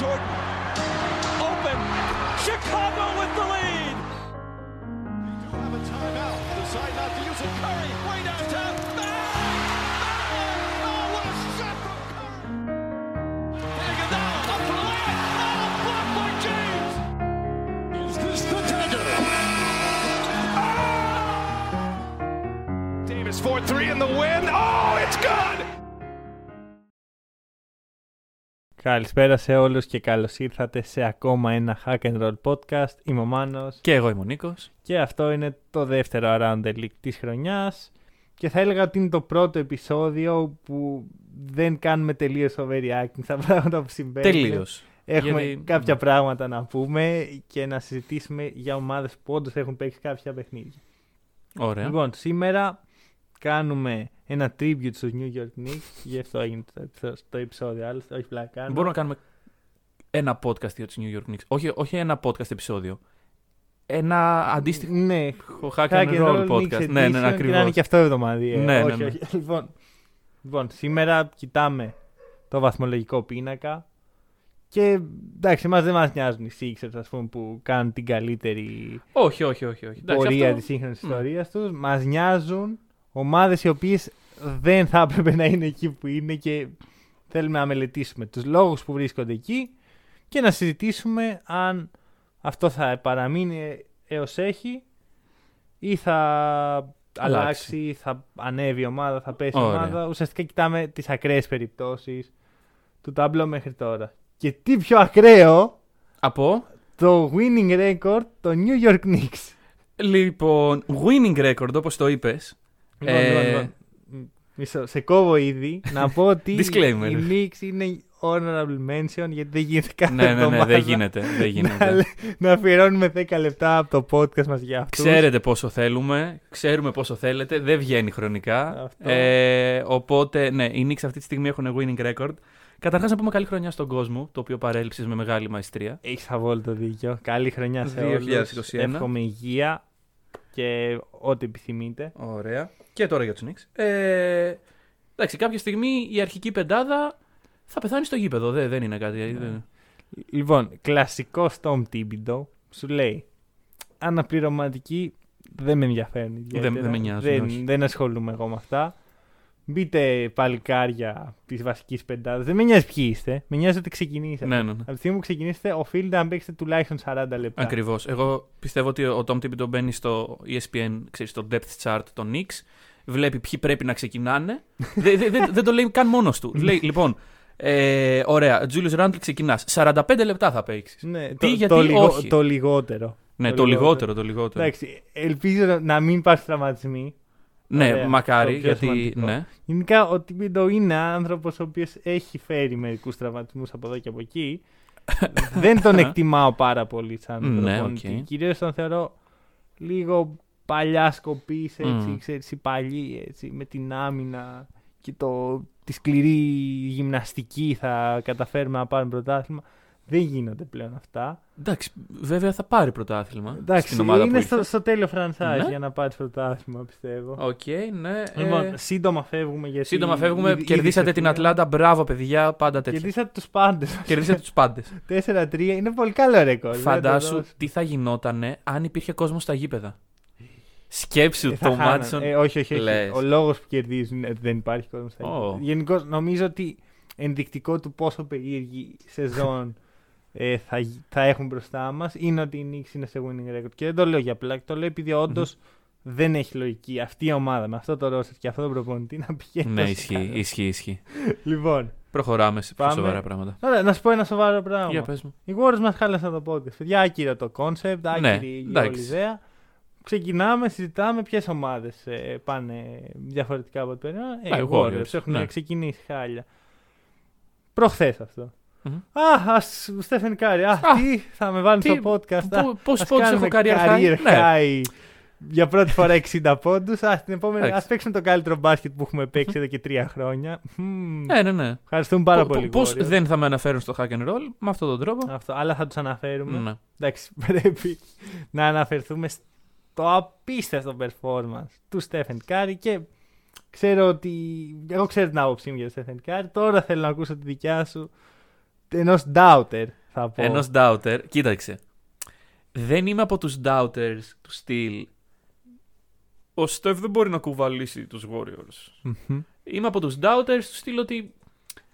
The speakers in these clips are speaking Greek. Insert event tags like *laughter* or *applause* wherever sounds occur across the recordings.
Jordan. Open. Chicago with the lead. They do have a timeout. Decide not to use it. Curry Καλησπέρα σε όλους και καλώς ήρθατε σε ακόμα ένα Hack and Roll podcast. Είμαι ο Μάνος Και εγώ είμαι ο Νίκος. και αυτό είναι το δεύτερο Around the League της χρονιάς και θα έλεγα ότι είναι το πρώτο επεισόδιο που δεν κάνουμε τελείως overreacting στα πράγματα που συμβαίνουν. Τελείως. Έχουμε Γιατί- κάποια ναι. πράγματα να πούμε και να συζητήσουμε για ομάδες που όντως έχουν παίξει κάποια παιχνίδια. Ωραία. Λοιπόν, σήμερα κάνουμε ένα tribute στους New York Knicks, γι' αυτό έγινε το, επεισόδιο- το επεισόδιο, άλλωστε, όχι πλάκα. κάνω. Μπορούμε να κάνουμε ένα podcast για τους New York Knicks. Όχι, όχι ένα podcast επεισόδιο. Ένα αντίστοιχο Ναι, hack and roll podcast. Knicks Ναι, ναι, edition, ναι, και ακριβώς. να είναι και αυτό εβδομαδιαίο. Ναι, ναι, όχι, ναι. όχι. Λοιπόν, λοιπόν, σήμερα κοιτάμε το βαθμολογικό πίνακα και εντάξει, εμάς δεν μας νοιάζουν οι Sixers ας πούμε, που κάνουν την καλύτερη Όχι, όχι, όχι. όχι. Εντάξει, πορεία αυτό- της σύγχρονης Μμ. ιστορίας τους. Μας νοιάζουν ομάδες οι οποίες δεν θα έπρεπε να είναι εκεί που είναι και θέλουμε να μελετήσουμε τους λόγους που βρίσκονται εκεί και να συζητήσουμε αν αυτό θα παραμείνει έως έχει ή θα αλλάξει, θα ανέβει η ομάδα, θα πέσει η Ωραία. ομάδα. Ουσιαστικά κοιτάμε τις ακραίες περιπτώσεις του ταμπλό μέχρι τώρα. Και τι πιο ακραίο, Από, το winning record των New York Knicks. λοιπόν, winning record, όπως το είπες. Λοιπόν, Ε, λοιπόν, λοιπόν. Μ, Μισό, σε κόβω ήδη να πω ότι Disclaimer. οι Knicks είναι honorable mention γιατί δεν γίνεται κάθε ναι, ναι, ναι, εβδομάδα δεν γίνεται. Δεν να, γίνεται. να αφιερώνουμε 10 λεπτά από το podcast μας για αυτούς. Ξέρετε πόσο θέλουμε, ξέρουμε πόσο θέλετε, δεν βγαίνει χρονικά. Αυτό. Ε, οπότε, ναι, οι Knicks αυτή τη στιγμή έχουν winning record. Καταρχάς να πούμε καλή χρονιά στον κόσμο, το οποίο παρέλειψες με μεγάλη μαεστρία. Έχεις αβόλυτο δίκιο. Καλή χρονιά σε 2021. όλους. Εύχομαι υγεία και ό,τι επιθυμείτε. Ωραία. Και τώρα για τους Knicks. Ε, εντάξει, κάποια στιγμή η αρχική πεντάδα θα πεθάνει στο γήπεδο. Δεν, δεν είναι κάτι. δεν- Λοιπόν, κλασικό Tom Thibodeau σου λέει αναπληρωματική δεν με ενδιαφέρουν. ιδιαίτερα. δεν με νοιάζουν, Δεν, όχι. δεν ασχολούμαι εγώ με αυτά. Μπείτε παλικάρια της βασικής πεντάδας. Δεν με νοιάζει ποιοι είστε. Με νοιάζει ότι ξεκινήσατε. Ναι, ναι, ναι. Από τη στιγμή που ξεκινήσετε, οφείλετε να παίξετε τουλάχιστον 40 λεπτά. Ακριβώς. Εγώ πιστεύω ότι ο Tom Thibodeau μπαίνει στο E ESPN, ξέρεις, στο depth chart των Knicks, βλέπει ποιοι πρέπει να ξεκινάνε. Δε- δε- δε- δεν το λέει καν μόνος του. λέει, λοιπόν, ε, ωραία, Julius Randle ξεκινάς. 45 λεπτά θα παίξεις. Ναι, Τι, το, γιατί το, λιγο- όχι; το λιγότερο. Ναι, το το λιγότερο. λιγότερο, το λιγότερο. Εντάξει, ελπίζω να μην υπάρχουν τραυματισμοί. Ναι, Ωραία. μακάρι, Το πιο γιατί. σημαντικό. Ναι. Γενικά, ο Τιμπίντο είναι άνθρωπος ο οποίος έχει φέρει μερικούς τραυματισμούς από εδώ και από εκεί. *laughs* Δεν τον εκτιμάω πάρα πολύ σαν Ναι, προπονητή. οκ. Κυρίως τον θεωρώ λίγο παλιάς κοπής, έτσι, Μμ. ξέρεις, η παλιή, έτσι, με την άμυνα και το, τη σκληρή γυμναστική θα καταφέρουμε να πάρουμε πρωτάθλημα. Δεν γίνονται πλέον αυτά. Εντάξει, βέβαια θα πάρει πρωτάθλημα Εντάξει, στην ομάδα είναι που στο, ήρθε. στο τέλειο franchise Ναι. για να πάρεις πρωτάθλημα, πιστεύω. Οκ, ναι. Λοιπόν, ε, σύντομα φεύγουμε γιατί. σύντομα φεύγουμε. ήδη- Κερδίσατε ήδη την σε Ατλάντα. Μπράβο, παιδιά. Πάντα τέτοια. Κερδίσατε τους πάντες. Κερδίσατε τους πάντες. *laughs* 4-3 είναι πολύ καλό ρεκόρ. δεν θα το Φαντάσου δώσω. τι θα γινότανε αν υπήρχε κόσμος στα γήπεδα. Σκέψου Ε, θα το χάνανε. Μάτσον. Ε, όχι, όχι. όχι. λες. Ο λόγος που κερδίζουν είναι ότι δεν υπάρχει κόσμος στα Ω. γήπεδα. Γενικώς νομίζω ότι ενδεικτικό του πόσο περίεργη *laughs* σεζόν ε, θα, γι- θα έχουν μπροστά μας είναι ότι οι Knicks είναι σε winning record. Και δεν το λέω για πλάκα, το λέω επειδή όντως δεν έχει λογική αυτή η ομάδα με αυτό το roster και αυτό το προπονητή να πηγαίνει. Ναι, τόσο ισχύει, καλά. ισχύει, ισχύει. Λοιπόν, Προχωράμε σε πιο Πάμε. σοβαρά πράγματα. ωραία, να σου πω ένα σοβαρό πράγμα. Για πες μου. Οι Warriors μας χάλασαν το podcast. Παιδιά, άκυρο το concept, Ναι, άκυρη η όλη εντάξει. ιδέα. Ξεκινάμε, συζητάμε ποιες ομάδες πάνε διαφορετικά από ό,τι περίμενα. Ε, Ε, οι Warriors, Warriors έχουν ναι. ξεκινήσει χάλια. Προχθές αυτό. Μμμ. Α, ας, Στέφεν Κάρι, α, Α, τι θα με βάλουν τι- στο podcast. ας, Πο- Πόσους ας πόντους κάνουμε έχω career career high. Ναι. high για πρώτη φορά 60 πόντους. Ας, την επόμενη, Εντάξει. ας παίξουμε το καλύτερο μπάσκετ που έχουμε παίξει εδώ και τρία χρόνια. Μμμ. Ναι, ναι, ναι. Ευχαριστούμε πάρα Πο- πολύ. Πώς Warriors. δεν θα με αναφέρουν στο hack and roll; Με αυτόν τον τρόπο. Αυτό, αλλά θα τους αναφέρουμε. Ναι. Εντάξει, *laughs* πρέπει να αναφερθούμε στο απίστευτο performance του Στέφεν Κάρι και ξέρω ότι. Εγώ ξέρω την άποψή μου για τον Στέφεν Κάρι. Τώρα θέλω να ακούσω τη δικιά σου. Ενός doubter θα πω. Ενός doubter. Κοίταξε. Δεν είμαι από τους doubters του στυλ. Ο Στεφ δεν μπορεί να κουβαλήσει τους Warriors. Μμμ. Είμαι από τους doubters του στυλ ότι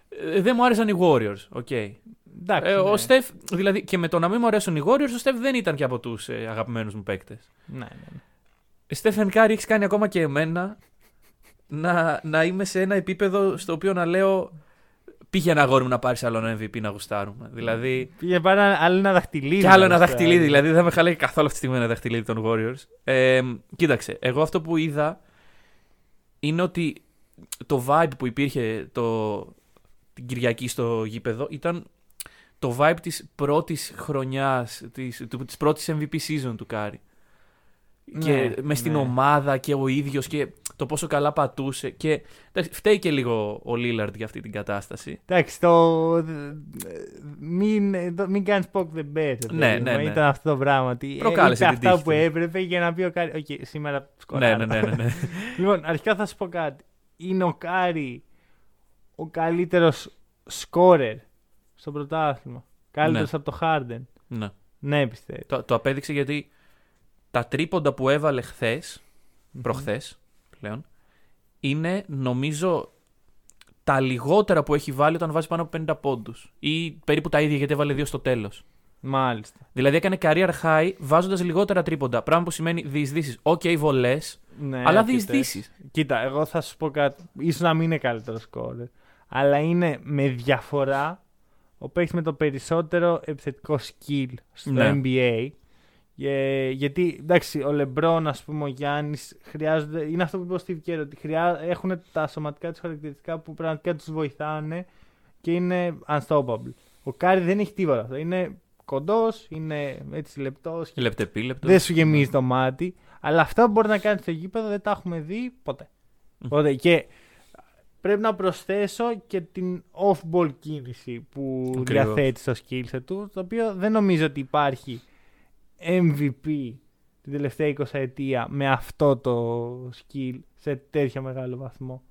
ε, δεν μου άρεσαν οι Warriors. Οκ. Εντάξει, Ε, ναι. Ο Στεφ, δηλαδή και με το να μην μου αρέσουν οι Warriors, ο Στεφ δεν ήταν και από τους ε, αγαπημένους μου παίκτες. Ναι, ναι, ναι. Στέφεν Κάρι, έχεις κάνει ακόμα και εμένα να, να είμαι σε ένα επίπεδο στο οποίο να λέω πήγαινε αγόρι μου να πάρει άλλο ένα MVP να γουστάρουμε. Δηλαδή. Πήγαινε πάρε άλλο ένα δαχτυλίδι. Και άλλο ένα να δαχτυλίδι, γουστάρει. δηλαδή δεν θα με χαλάει καθόλου αυτή τη στιγμή ένα δαχτυλίδι των Warriors. Ε, κοίταξε, εγώ αυτό που είδα είναι ότι το vibe που υπήρχε το, την Κυριακή στο γήπεδο ήταν το vibe της πρώτης χρονιάς, της, του, της πρώτης MVP season του Κάρι. Ναι, και μες στην ναι. ομάδα και ο ίδιος και το πόσο καλά πατούσε. Και εντάξει, φταίει και λίγο ο Λίλαρντ για αυτή την κατάσταση. Εντάξει, το. Μην, το- μην κάνεις poke the bear. ρε Ναι, παιδί ναι, μου. ναι. Ήταν αυτό το πράγμα. Ότι Προκάλεσε είπε την αυτά τύχη που του. έπρεπε για να πει ο Κάρι. Οκ, σήμερα Ναι, σκοράρω. ναι, ναι, ναι, ναι. *laughs* λοιπόν, αρχικά θα σου πω κάτι. Είναι ο Κάρι ο καλύτερος σκόρερ στο πρωτάθλημα. Καλύτερος Ναι. από το Harden. ναι. Ναι, πιστεύω. Το, το απέδειξε γιατί τα τρίποντα που έβαλε χθες, προχθές πλέον, είναι νομίζω τα λιγότερα που έχει βάλει όταν βάζει πάνω από 50 πόντους. Ή περίπου τα ίδια γιατί έβαλε δύο στο τέλος. Μάλιστα. Δηλαδή έκανε career high βάζοντας λιγότερα τρίποντα. Πράγμα που σημαίνει διεισδύσεις. Οκ, βολές, Ναι, αλλά αρκετές. διεισδύσεις. Κοίτα, εγώ θα σου πω κάτι. ίσως να μην είναι καλύτερο σκόρερ. Αλλά είναι με διαφορά ο παίκτης με το περισσότερο επιθετικό skill στο Ναι. NBA. Ε, γιατί εντάξει, ο Λεμπρόν, ας πούμε, ο Γιάννης χρειάζονται. Είναι αυτό που είπε ο Steve Kerr, ότι χρειά, έχουν τα σωματικά τους χαρακτηριστικά που πραγματικά τους βοηθάνε και είναι unstoppable. Ο Κάρι δεν έχει τίποτα αυτό. Είναι κοντός, είναι έτσι λεπτός. Λεπτεπίλεπτος. Δεν σου γεμίζει το μάτι. Αλλά αυτά που μπορεί να κάνει στο γήπεδο δεν τα έχουμε δει ποτέ. ποτέ. Και πρέπει να προσθέσω και την off-ball κίνηση που Ακριβώς. διαθέτει στο skill set του, το οποίο δεν νομίζω ότι υπάρχει MVP την τελευταία 20 ετία με αυτό το skill σε τέτοιο μεγάλο βαθμό.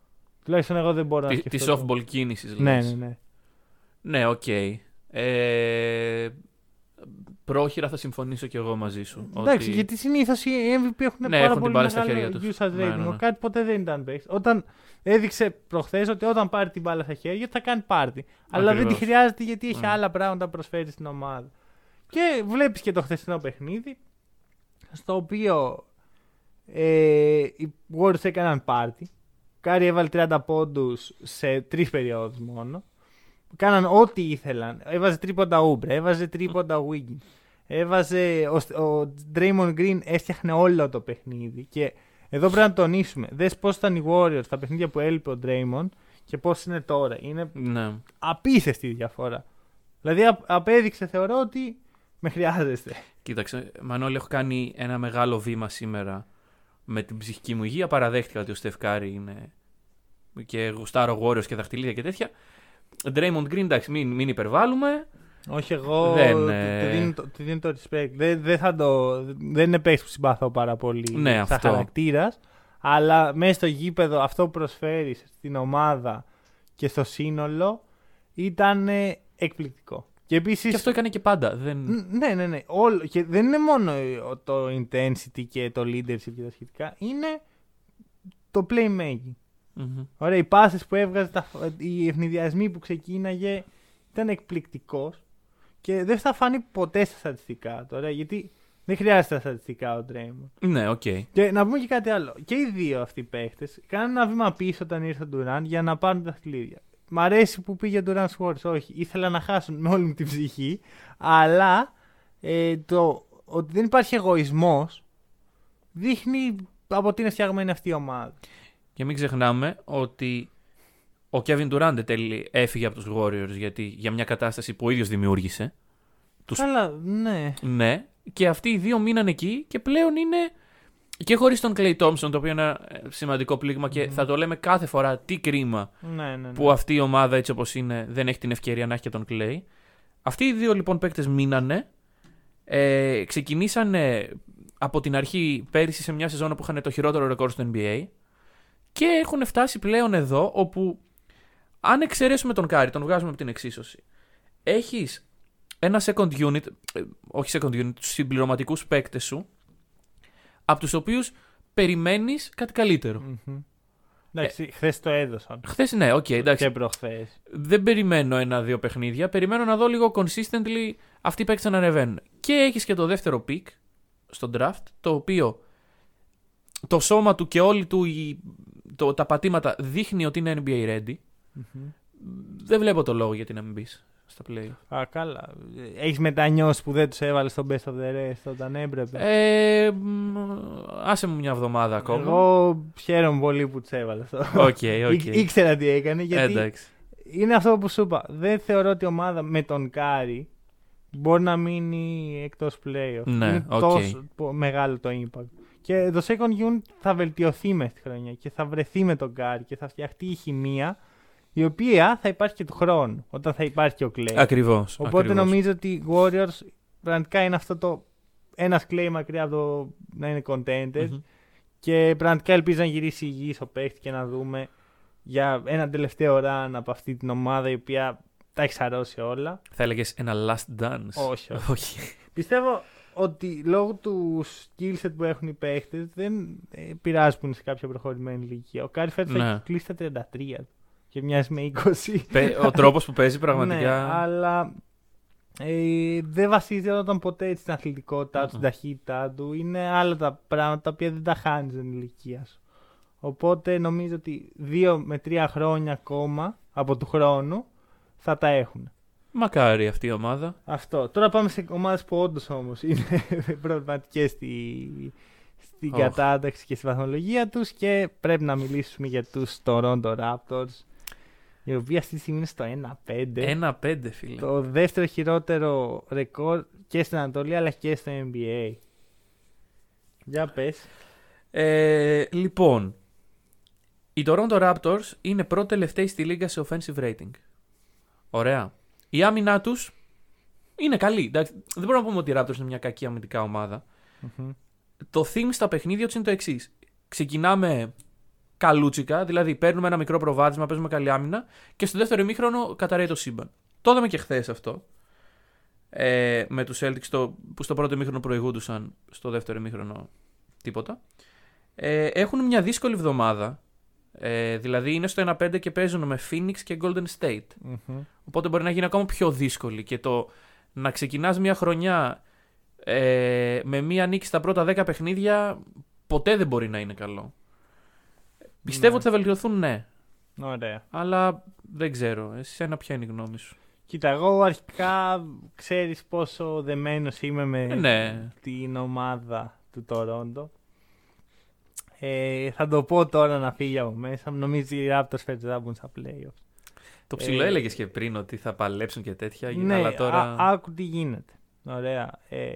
Τουλάχιστον εγώ δεν μπορώ να Τη σκεφτώ. το- off-ball κίνησης, Ναι, ναι, ναι. Ναι, οκ. Ε, πρόχειρα θα συμφωνήσω και εγώ μαζί σου. Εντάξει, ότι- γιατί συνήθως οι MVP έχουν Ναι, πάρα έχουν την πολύ μπάλα στα μεγάλο χέρια τους. usage Ναι, rating. ναι, ναι. Ο Κάρι ποτέ δεν ήταν παίκτης. Όταν έδειξε προχθές ότι όταν πάρει την μπάλα στα χέρια θα κάνει πάρτι. Αλλά δεν τη Ακριβώς. χρειάζεται γιατί έχει Ναι. άλλα πράγματα να προσφέρει στην ομάδα. Και βλέπεις και το χθεσινό παιχνίδι, στο οποίο ε, οι Warriors έκαναν πάρτι. Ο Κάρι έβαλε 30 πόντους σε τρεις περιόδους μόνο. Κάναν ό,τι ήθελαν. Έβαζε τρίποντα Ούμπρε, έβαζε τρίποντα Wiggins. Έβαζε. Ο, ο Draymond Green έφτιαχνε όλο το παιχνίδι. Και εδώ πρέπει να τονίσουμε. Δες πώς ήταν οι Warriors στα παιχνίδια που έλειπε ο Draymond και πώς είναι τώρα. Είναι Ναι. απίστευτη η διαφορά. Δηλαδή α- απέδειξε, θεωρώ ότι με χρειάζεστε. Κοίταξε, Μανώλη, έχω κάνει ένα μεγάλο βήμα σήμερα με την ψυχική μου υγεία. Παραδέχτηκα ότι ο Στεφκάρη είναι και γουστάρω Warriors και δαχτυλίδια και τέτοια. Draymond Green, εντάξει, μην, μην υπερβάλλουμε. Όχι, εγώ Δεν, του- ε, του δίνω το, του δίνω το respect. Δεν, δεν, θα το, δεν είναι παίκτης που συμπαθώ πάρα πολύ Ναι, σαν αυτό. χαρακτήρας. Αλλά μέσα στο γήπεδο αυτό που προσφέρεις στην ομάδα και στο σύνολο ήταν ε, εκπληκτικό. Και επίσης. Και αυτό έκανε και πάντα. Δεν... Ναι, ναι, ναι. Όλο, και δεν είναι μόνο ε, το intensity και το leadership και τα σχετικά. Είναι το playmaking. Μμμ. Ωραία, οι πάσες που έβγαζε, τα, οι αιφνιδιασμοί που ξεκίναγε ήταν εκπληκτικοί και δεν θα φανεί ποτέ στα στατιστικά τώρα γιατί δεν χρειάζεται τα στατιστικά ο Draymond. Ναι, οκ. Και να πούμε και κάτι άλλο. Και οι δύο αυτοί οι παίχτες κάναν ένα βήμα πίσω όταν ήρθε ο Durant για να πάρουν τα δαχτυλίδια. Μ' αρέσει που πήγε ο Durant Sports. Όχι, ήθελα να χάσουν με όλη μου την ψυχή. Αλλά ε, το ότι δεν υπάρχει εγωισμός δείχνει από τι είναι φτιαγμένη αυτή η ομάδα. Και μην ξεχνάμε ότι ο Kevin Durant εν τέλει έφυγε από τους Warriors γιατί για μια κατάσταση που ο ίδιος δημιούργησε. Τους- Καλά, ναι. Ναι, και αυτοί οι δύο μείναν εκεί και πλέον είναι και χωρίς τον Clay Thompson, το οποίο είναι ένα ε, σημαντικό πλήγμα και θα το λέμε κάθε φορά τι κρίμα Ναι, ναι, ναι. που αυτή η ομάδα έτσι όπως είναι δεν έχει την ευκαιρία να έχει και τον Clay. Αυτοί οι δύο λοιπόν παίκτες μείνανε, ε, ξεκινήσανε από την αρχή πέρυσι σε μια σεζόν που είχαν το χειρότερο ρεκόρ στο NBA και έχουν φτάσει πλέον εδώ όπου αν εξαιρέσουμε τον Κάρι, τον βγάζουμε από την εξίσωση, έχεις ένα second unit, ε, όχι second unit, τους συμπληρωματικούς παίκτες σου, από τους οποίους περιμένεις κάτι καλύτερο. Μμμ. Εντάξει, χθες το έδωσαν. Χθες, ναι, οκ, εντάξει. Και προχθές. Δεν περιμένω ένα-δύο παιχνίδια. Περιμένω να δω λίγο consistently αυτοί οι παίκτες να ανεβαίνουν. Και έχεις και το δεύτερο pick στο draft, το οποίο το σώμα του και όλοι του οι- το, τα πατήματα δείχνει ότι είναι NBA ready. Δεν βλέπω το λόγο γιατί να μην μπει στα play. Α, καλά. Έχεις μετανιώσει που δεν τους έβαλες στο best of the rest όταν έπρεπε. Ε, μ, άσε μου μια εβδομάδα ακόμα. Εγώ χαίρομαι πολύ που τους έβαλες αυτό. Οκ, οκ. Ή- Ήξερα τι έκανε γιατί Εντάξει. είναι αυτό που σου είπα. Δεν θεωρώ ότι η ομάδα με τον Κάρι μπορεί να μείνει εκτός playoff. Ναι, είναι οκ. τόσο πο- μεγάλο το impact. Και το second unit θα βελτιωθεί μες τη χρονιά και θα βρεθεί με τον Κάρι και θα φτιαχτεί η χημεία η οποία θα υπάρχει και του χρόνου όταν θα υπάρχει και ο Clay. Ακριβώς. Οπότε νομίζω ότι οι Warriors πραγματικά είναι αυτό το ένας Clay μακριά από το να είναι contenders και πραγματικά ελπίζω να γυρίσει υγιής ο παίκτης και να δούμε για ένα τελευταίο run από αυτή την ομάδα η οποία τα έχει σαρώσει όλα. Θα έλεγες ένα last dance. Όχι, όχι. όχι. Πιστεύω ότι λόγω του skill set που έχουν οι παίχτες δεν ε, πειράζει που είναι σε κάποια προχωρημένη ηλικία. Ο Κάρι φέτος Ναι. έχει κλείσει τα 33 και μοιάζει με 20. Πε- Ο τρόπος που παίζει Ναι, πραγματικά. αλλά ε, δεν βασίζεται ποτέ στην αθλητικότητά του, στην Μμμ. ταχύτητά του. Είναι άλλα τα πράγματα τα οποία δεν τα χάνεις στην ηλικίας σου. Οπότε νομίζω ότι δύο με τρία χρόνια ακόμα από του χρόνου θα τα έχουν. Μακάρι αυτή η ομάδα. Αυτό. Τώρα πάμε σε ομάδες που όντως όμως είναι *laughs* προβληματικές στη, στην Οχ. κατάταξη και στη βαθμολογία τους και πρέπει να μιλήσουμε για τους Toronto Raptors. Οι οποίοι αυτή τη στιγμή είναι στο 1-5. Ένα πέντε, φίλε. Το δεύτερο χειρότερο ρεκόρ και στην Ανατολή αλλά και στο NBA. Για πες. Ε, λοιπόν, οι Toronto Raptors είναι πρώτοι τελευταίοι στη λίγα σε offensive rating. Ωραία. Η άμυνά τους είναι καλή. Εντάξει, δεν μπορούμε να πούμε ότι οι Raptors είναι μια κακή αμυντικά ομάδα. Το theme στα παιχνίδια τους είναι το εξής. Ξεκινάμε καλούτσικα, δηλαδή παίρνουμε ένα μικρό προβάδισμα, παίζουμε καλή άμυνα και στο δεύτερο ημίχρονο καταραίει το σύμπαν. Το είδαμε και χθες αυτό. Ε, με τους Celtics το, που στο πρώτο ημίχρονο προηγούντουσαν, στο δεύτερο ημίχρονο τίποτα. Ε, έχουν μια δύσκολη εβδομάδα. Ε, δηλαδή είναι στο 1-5 και παίζουν με Phoenix και Golden State. Οπότε μπορεί να γίνει ακόμα πιο δύσκολη. Και το να ξεκινάς μια χρονιά ε, με μία νίκη στα πρώτα 10 παιχνίδια ποτέ δεν μπορεί να είναι καλό. Πιστεύω Ναι. ότι θα βελτιωθούν, ναι. Ωραία. Αλλά δεν ξέρω. Εσένα ποια είναι η γνώμη σου; Κοίτα, εγώ αρχικά ξέρεις πόσο δεμένος είμαι με Ε, ναι. την ομάδα του Τορόντο. Ε, θα το πω τώρα να φύγει από μέσα. μου. Νομίζω ότι οι Raptors φέτος θα μπουν στα playoffs. Το Ε, ψηλό έλεγες και πριν ότι θα παλέψουν και τέτοια. Ναι, αλλά τώρα. α- άκου τι γίνεται. Ωραία. Ε,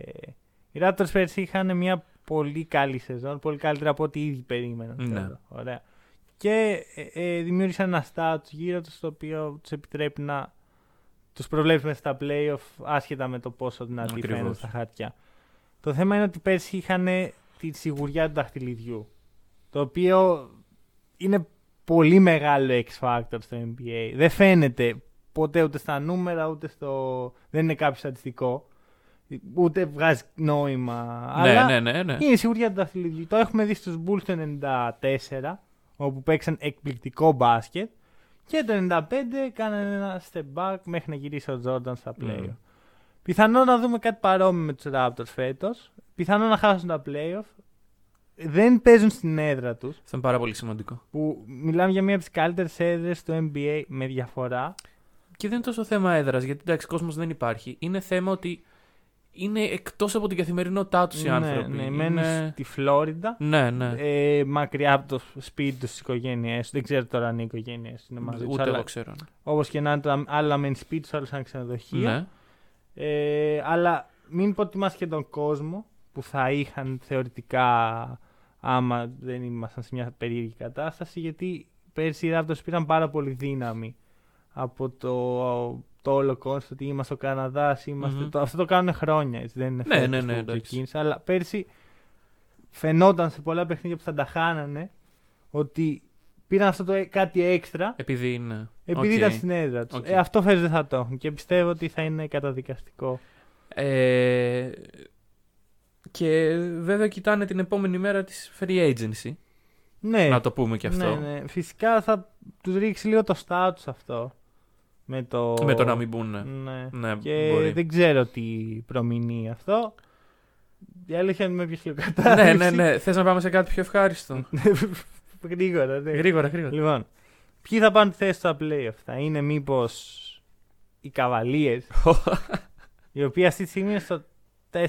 οι Raptors πέρσι είχαν μια πολύ καλή σεζόν, πολύ καλύτερα από ό,τι ήδη περίμεναν. Ναι. θεωρώ. Ωραία. Και ε, ε, δημιούργησαν ένα status γύρω τους το οποίο τους επιτρέπει να τους προβλέψουμε στα playoff άσχετα με το πόσο δυνατοί Ακριβώς. φαίνονται στα χαρτιά. Το θέμα είναι ότι πέρσι είχαν τη σιγουριά του δαχτυλιδιού. Το οποίο είναι πολύ μεγάλο X factor στο NBA. Δεν φαίνεται ποτέ ούτε στα νούμερα, ούτε στο. Δεν είναι κάποιο στατιστικό. Ούτε βγάζει νόημα. ναι, αλλά ναι, ναι, ναι. είναι η σιγουριά του δαχτυλιδιού. Το έχουμε δει στους Bulls το 94, όπου παίξαν εκπληκτικό μπάσκετ. Και το 95 κάνανε ένα step back μέχρι να γυρίσει ο Jordan στα playoff. Mm. Πιθανό να δούμε κάτι παρόμοιο με τους Raptors φέτος. Πιθανό να χάσουν τα playoff. Δεν παίζουν στην έδρα τους. Αυτό είναι πάρα πολύ σημαντικό. Που μιλάμε για μία από τις καλύτερες έδρες του NBA με διαφορά. Και δεν είναι τόσο θέμα έδρας, γιατί εντάξει, κόσμος δεν υπάρχει. Είναι θέμα ότι είναι εκτός από την καθημερινότητά τους οι άνθρωποι. Ναι, Είναι- μένουν στη Φλόριντα. Ναι, ναι. Ε, μακριά από το σπίτι τους, στις οικογένειές τους. Δεν ξέρω τώρα αν οι οικογένειές είναι μαζί τους. Ούτε εγώ ξέρω. Όπως και να είναι, το άλλα μένει σπίτι τους, άλλα σαν ξενοδοχεία. Ναι. Ε, αλλά μην υποτιμάς και τον κόσμο που θα είχαν θεωρητικά άμα δεν ήμασταν σε μια περίεργη κατάσταση γιατί πέρσι οι Raptors πήραν πάρα πολύ δύναμη από το, το όλο concept ότι είμαστε ο Καναδάς, είμαστε Μμμ. το, αυτό το κάνουν χρόνια έτσι, δεν είναι Ναι, φέτος ναι, ναι, που εντάξει. ξεκίνησε, αλλά πέρσι φαινόταν σε πολλά παιχνίδια που θα τα χάνανε ότι πήραν αυτό το ε- κάτι έξτρα Επειδή είναι. Επειδή Οκ. ήταν στην έδρα τους. Οκ. Ε, αυτό φέτος δεν θα το έχουν και πιστεύω ότι θα είναι καταδικαστικό. Ε, και βέβαια κοιτάνε την επόμενη μέρα της free agency. Ναι, Να το πούμε και αυτό. ναι, ναι. Φυσικά θα τους ρίξει λίγο το status αυτό. Με το, Με το να μην μπουν. Ναι, Ναι. ναι Και μπορεί. δεν ξέρω τι προμηνύει αυτό. Η αλήθεια είναι με πιο κατάληψη. ναι, ναι, ναι. Θες να πάμε σε κάτι πιο ευχάριστο; *laughs* Γρήγορα, ναι. γρήγορα, γρήγορα. Λοιπόν, ποιοι θα πάνε τη θέση στα playoff, θα είναι μήπως οι Cavaliers, *laughs* οι οποίοι αυτή τη στιγμή είναι στο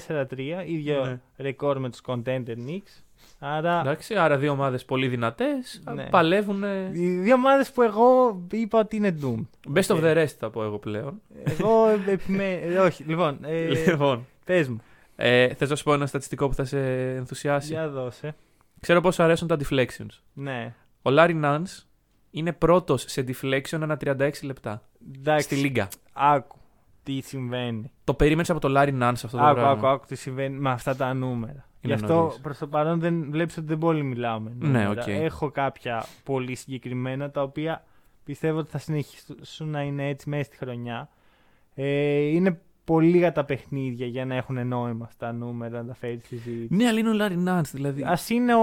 4-3, ίδιο Ναι. ρεκόρ με τους Contender Knicks. Άρα, Εντάξει, άρα δύο ομάδες πολύ δυνατές. Ναι. Παλεύουν. οι δύο ομάδες που εγώ είπα ότι είναι doomed. Best of Οκ. the rest θα πω εγώ πλέον. Εγώ επιμένω. όχι, λοιπόν, ε, *laughs* λοιπόν. πες μου, Ε, θες να σου πω ένα στατιστικό που θα σε ενθουσιάσει; για δώσε. Ξέρω πόσο αρέσουν τα deflections. Ναι, Ο Larry Nance είναι πρώτος σε deflection ανά 36 λεπτά. εντάξει, Στη λίγα. άκου τι συμβαίνει. Το περίμενες από το Larry Nance αυτό το Άκου, πράγμα; άκου, άκου τι συμβαίνει με αυτά τα νούμερα. Γι' αυτό νωρίς. προς το παρόν δεν βλέπεις ότι δεν πολύ μιλάμε. Ναι, νούμερα. οκ. Έχω κάποια πολύ συγκεκριμένα τα οποία πιστεύω ότι θα συνεχίσουν να είναι έτσι μέσα στη χρονιά. Ε, είναι πολύ λίγα τα παιχνίδια για να έχουν νόημα αυτά τα νούμερα, να τα φέρεις στη συζήτηση. Ναι, αλλά είναι ο Larry Nance δηλαδή. Α είναι ο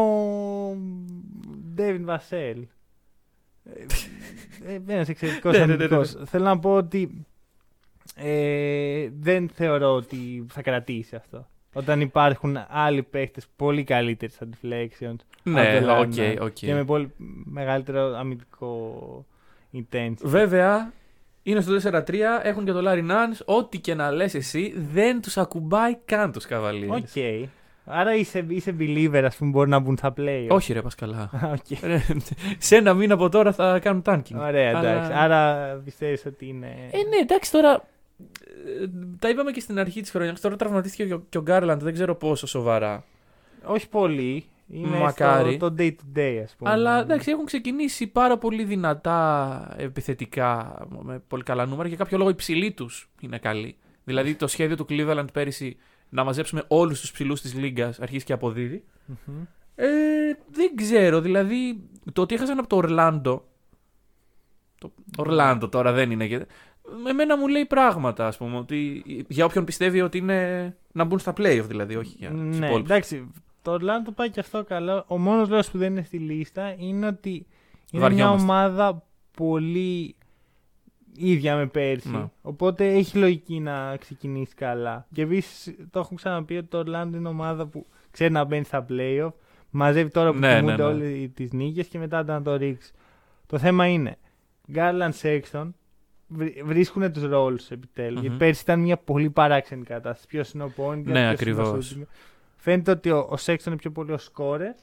Ντέβιν Βασέλ. Ένας εξαιρετικός *laughs* Ναι, ναι, ναι, ναι, αμυντικός. Θέλω να πω ότι ε, δεν θεωρώ ότι θα κρατήσει αυτό. Όταν υπάρχουν άλλοι παίχτες πολύ καλύτεροι στα deflections. ναι, από το οκ, Larry Nance οκ. Και με πολύ μεγαλύτερο αμυντικό intensity. Βέβαια, είναι στο 4-3, έχουν και το Larry Nance. Ό,τι και να λες εσύ, δεν τους ακουμπάει καν τους Cavaliers. Οκ. Άρα είσαι, είσαι believer, ας πούμε, μπορεί να μπουν στα play. Όχι ρε πας καλά. *laughs* Οκ. Ρε, σε ένα μήνα από τώρα θα κάνουν tanking. Ωραία, Αλλά- εντάξει. Άρα πιστεύεις ότι είναι. Ε, ναι, εντάξει τώρα. Ε, Τα είπαμε και στην αρχή της χρονιάς. Τώρα τραυματίστηκε και ο- και ο Γκάρλαντ, δεν ξέρω πόσο σοβαρά. Όχι πολύ. Είναι Μακάρι. στο, το day to day, ας πούμε. Αλλά εντάξει, έχουν ξεκινήσει πάρα πολύ δυνατά επιθετικά με πολύ καλά νούμερα. Για κάποιο λόγο η ψηλή τους είναι καλή. Δηλαδή το σχέδιο του Cleveland πέρυσι να μαζέψουμε όλους τους ψηλούς της λίγα αρχίζει και αποδίδει. Μμμ. Ε, δεν ξέρω, δηλαδή το ότι έχασαν από το Ορλάντο. Το Ορλάντο τώρα δεν είναι. Και- Με μένα μου λέει πράγματα, ας πούμε. Ότι για όποιον πιστεύει ότι είναι να μπουν στα playoff, δηλαδή, όχι για τους Ναι, υπόλοιπους. εντάξει. Το Ορλάντο πάει και αυτό καλά. Ο μόνος λόγος που δεν είναι στη λίστα είναι ότι είναι μια Βαριόμαστε. ομάδα πολύ ίδια με πέρσι. Ναι. Οπότε έχει λογική να ξεκινήσει καλά. Και επίσης το έχουμε ξαναπεί ότι το Ορλάντο είναι ομάδα που ξέρει να μπαίνει στα playoff. Μαζεύει τώρα που Ναι, κοιμούνται ναι, ναι. όλες τις νίκες και μετά να το ρίξει. Το θέμα είναι Garland Sexton βρίσκουν τους ρόλους επιτέλους. Μμμ. Γιατί πέρσι ήταν μια πολύ παράξενη κατάσταση. Ποιος είναι ο point, Ναι, ακριβώς. Φαίνεται ότι ο, ο Sexton είναι πιο πολύ ο scorer.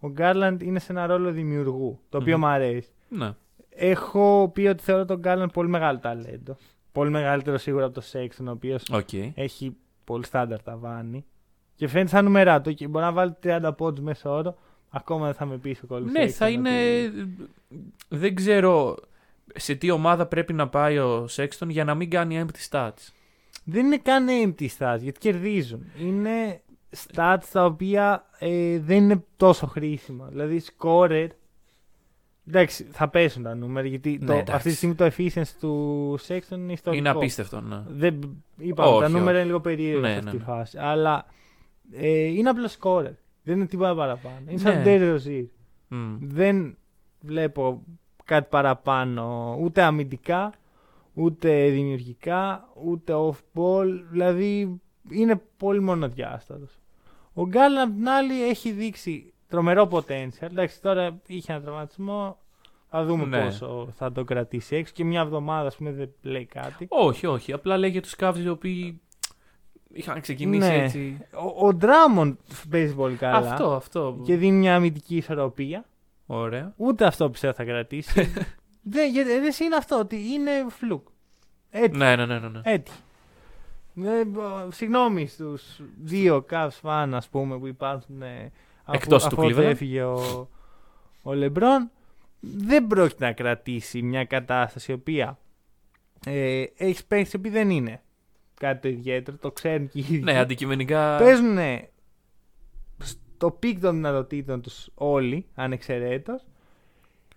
Ο Garland είναι σε ένα ρόλο δημιουργού. Το οποίο Μμμ. μου αρέσει. Ναι. Έχω πει ότι θεωρώ τον Garland πολύ μεγάλο ταλέντο. Πολύ μεγαλύτερο σίγουρα από το Sexton, ο οποίος Οκ. έχει πολύ στάνταρ ταβάνι. Και φαίνεται σαν νούμεράτο. Και μπορεί να βάλει 30 πόντους μέσα όρο. Ακόμα δεν θα με πει ο Colin Ναι, Sexton θα είναι. ότι- Δεν ξέρω σε τι ομάδα πρέπει να πάει ο Sexton για να μην κάνει empty stats. Δεν είναι καν empty stats γιατί κερδίζουν. Είναι stats τα οποία ε, δεν είναι τόσο χρήσιμα. Δηλαδή, scorer. Εντάξει, θα πέσουν τα νούμερα γιατί Ναι, το, εντάξει. αυτή τη στιγμή το efficiency του Sexton είναι ιστορικό. Είναι απίστευτο, ναι. Δεν, είπαμε, Όχι, τα νούμερα όχι. είναι λίγο περίεργα Ναι, σε αυτή ναι, τη ναι. φάση. Αλλά ε, είναι απλός scorer. Δεν είναι τίποτα παραπάνω. Είναι σαν Ναι. Terry Rozier. Μμ. Δεν βλέπω κάτι παραπάνω ούτε αμυντικά, ούτε δημιουργικά, ούτε off-ball. Δηλαδή είναι πολύ μονοδιάστατος. Ο Γκάλαν απ' την άλλη έχει δείξει τρομερό potential. Εντάξει, τώρα είχε ένα τραυματισμό. Θα δούμε Ναι. πόσο θα το κρατήσει έξω και μια εβδομάδα ας πούμε, δεν λέει κάτι. Όχι, όχι. Απλά λέει για τους Cavs οι οποίοι είχαν ξεκινήσει Ναι. έτσι. Ο, ο Drummond παίζει πολύ καλά Αυτό, αυτό. και δίνει μια αμυντική ισορροπία. Ωραία. Ούτε αυτό πιστεύω θα κρατήσει. *laughs* δεν, γιατί, δεν είναι αυτό ότι είναι φλουκ. Έτσι. Ναι, ναι, ναι. ναι, ναι. Έτσι. Ε, μπο- συγγνώμη στους δύο Cavs fan ας πούμε που υπάρχουν ε, αφού, Εκτός του αφού Cleveland. έφυγε ο, ο Λεμπρόν δεν πρόκειται να κρατήσει μια κατάσταση η οποία ε, έχει παίξει που δεν είναι κάτι το ιδιαίτερο, το ξέρουν και οι ίδιοι. Ναι, αντικειμενικά. Παίζουν στο peak των δυνατοτήτων τους όλοι, ανεξαιρέτως.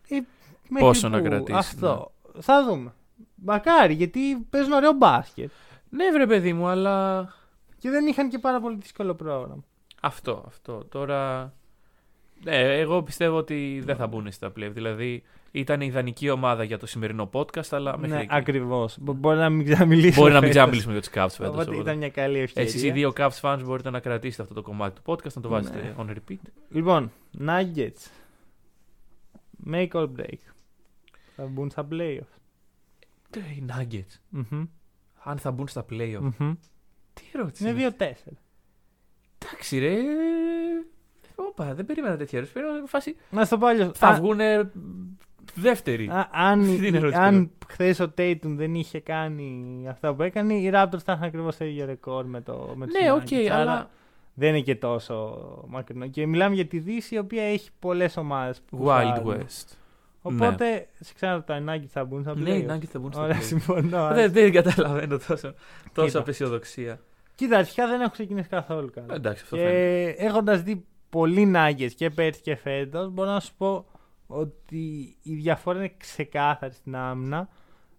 Ε, μέχρι Πόσο να που κρατήσει, Αυτό. Θα δούμε. Μακάρι, γιατί παίζουν ωραίο μπάσκετ. Ναι, βρε παιδί μου, αλλά. Και δεν είχαν και πάρα πολύ δύσκολο πρόγραμμα. Αυτό, αυτό. Τώρα. Ναι, εγώ πιστεύω ότι δεν θα μπουν στα play. Δηλαδή ήταν η ιδανική ομάδα για το σημερινό podcast, αλλά μέχρι Ναι, εκεί. ακριβώς. Μπορεί να μην ξαναμιλήσουμε. Μπορεί να μην φέτος. ξαναμιλήσουμε για τους Cavs φέτος. Οπότε ήταν μια καλή ευκαιρία. Εσείς οι δύο Cavs fans μπορείτε να κρατήσετε αυτό το κομμάτι του podcast, να το βάζετε Ναι. on repeat. Λοιπόν, Nuggets. Make or break. Θα μπουν στα playoffs. Τι, Οι Nuggets. Μμμ, Αν θα μπουν στα playoff. μμμ. Τι ερώτηση. Είναι είναι 2-4. Εντάξει, ρε. Όπα, δεν περίμενα τέτοια ερώτηση. Περίμενα φάση. Να στο πω αλλιώς. Θα Α- βγουν δεύτεροι. α- αν *laughs* Τι είναι ερώτηση αν χθες ο Tatum δεν είχε κάνει αυτά που έκανε, οι Raptors θα είχαν ακριβώς το ίδιο ρεκόρ με το με τους ναι, οκ, Nuggets. Άρα αλλά. δεν είναι και τόσο μακρινό. Και μιλάμε για τη Δύση, η οποία έχει πολλές ομάδες. Wild West. Οπότε, σε ξαναρωτάω, οι Nuggets θα μπουν στα Ναι, οι playoffs. Nuggets θα μπουν στα Ωραία, playoff. συμφωνώ. Δεν, δεν καταλαβαίνω τόσο, τόσο Κοίτα. απεσιοδοξία. Κοίτα, αρχικά δεν έχω ξεκινήσει καθόλου καλά. Εντάξει, αυτό φαίνεται. Και έχοντας δει πολλοί Nuggets και πέρσι και φέτος, μπορώ να σου πω ότι η διαφορά είναι ξεκάθαρη στην άμυνα.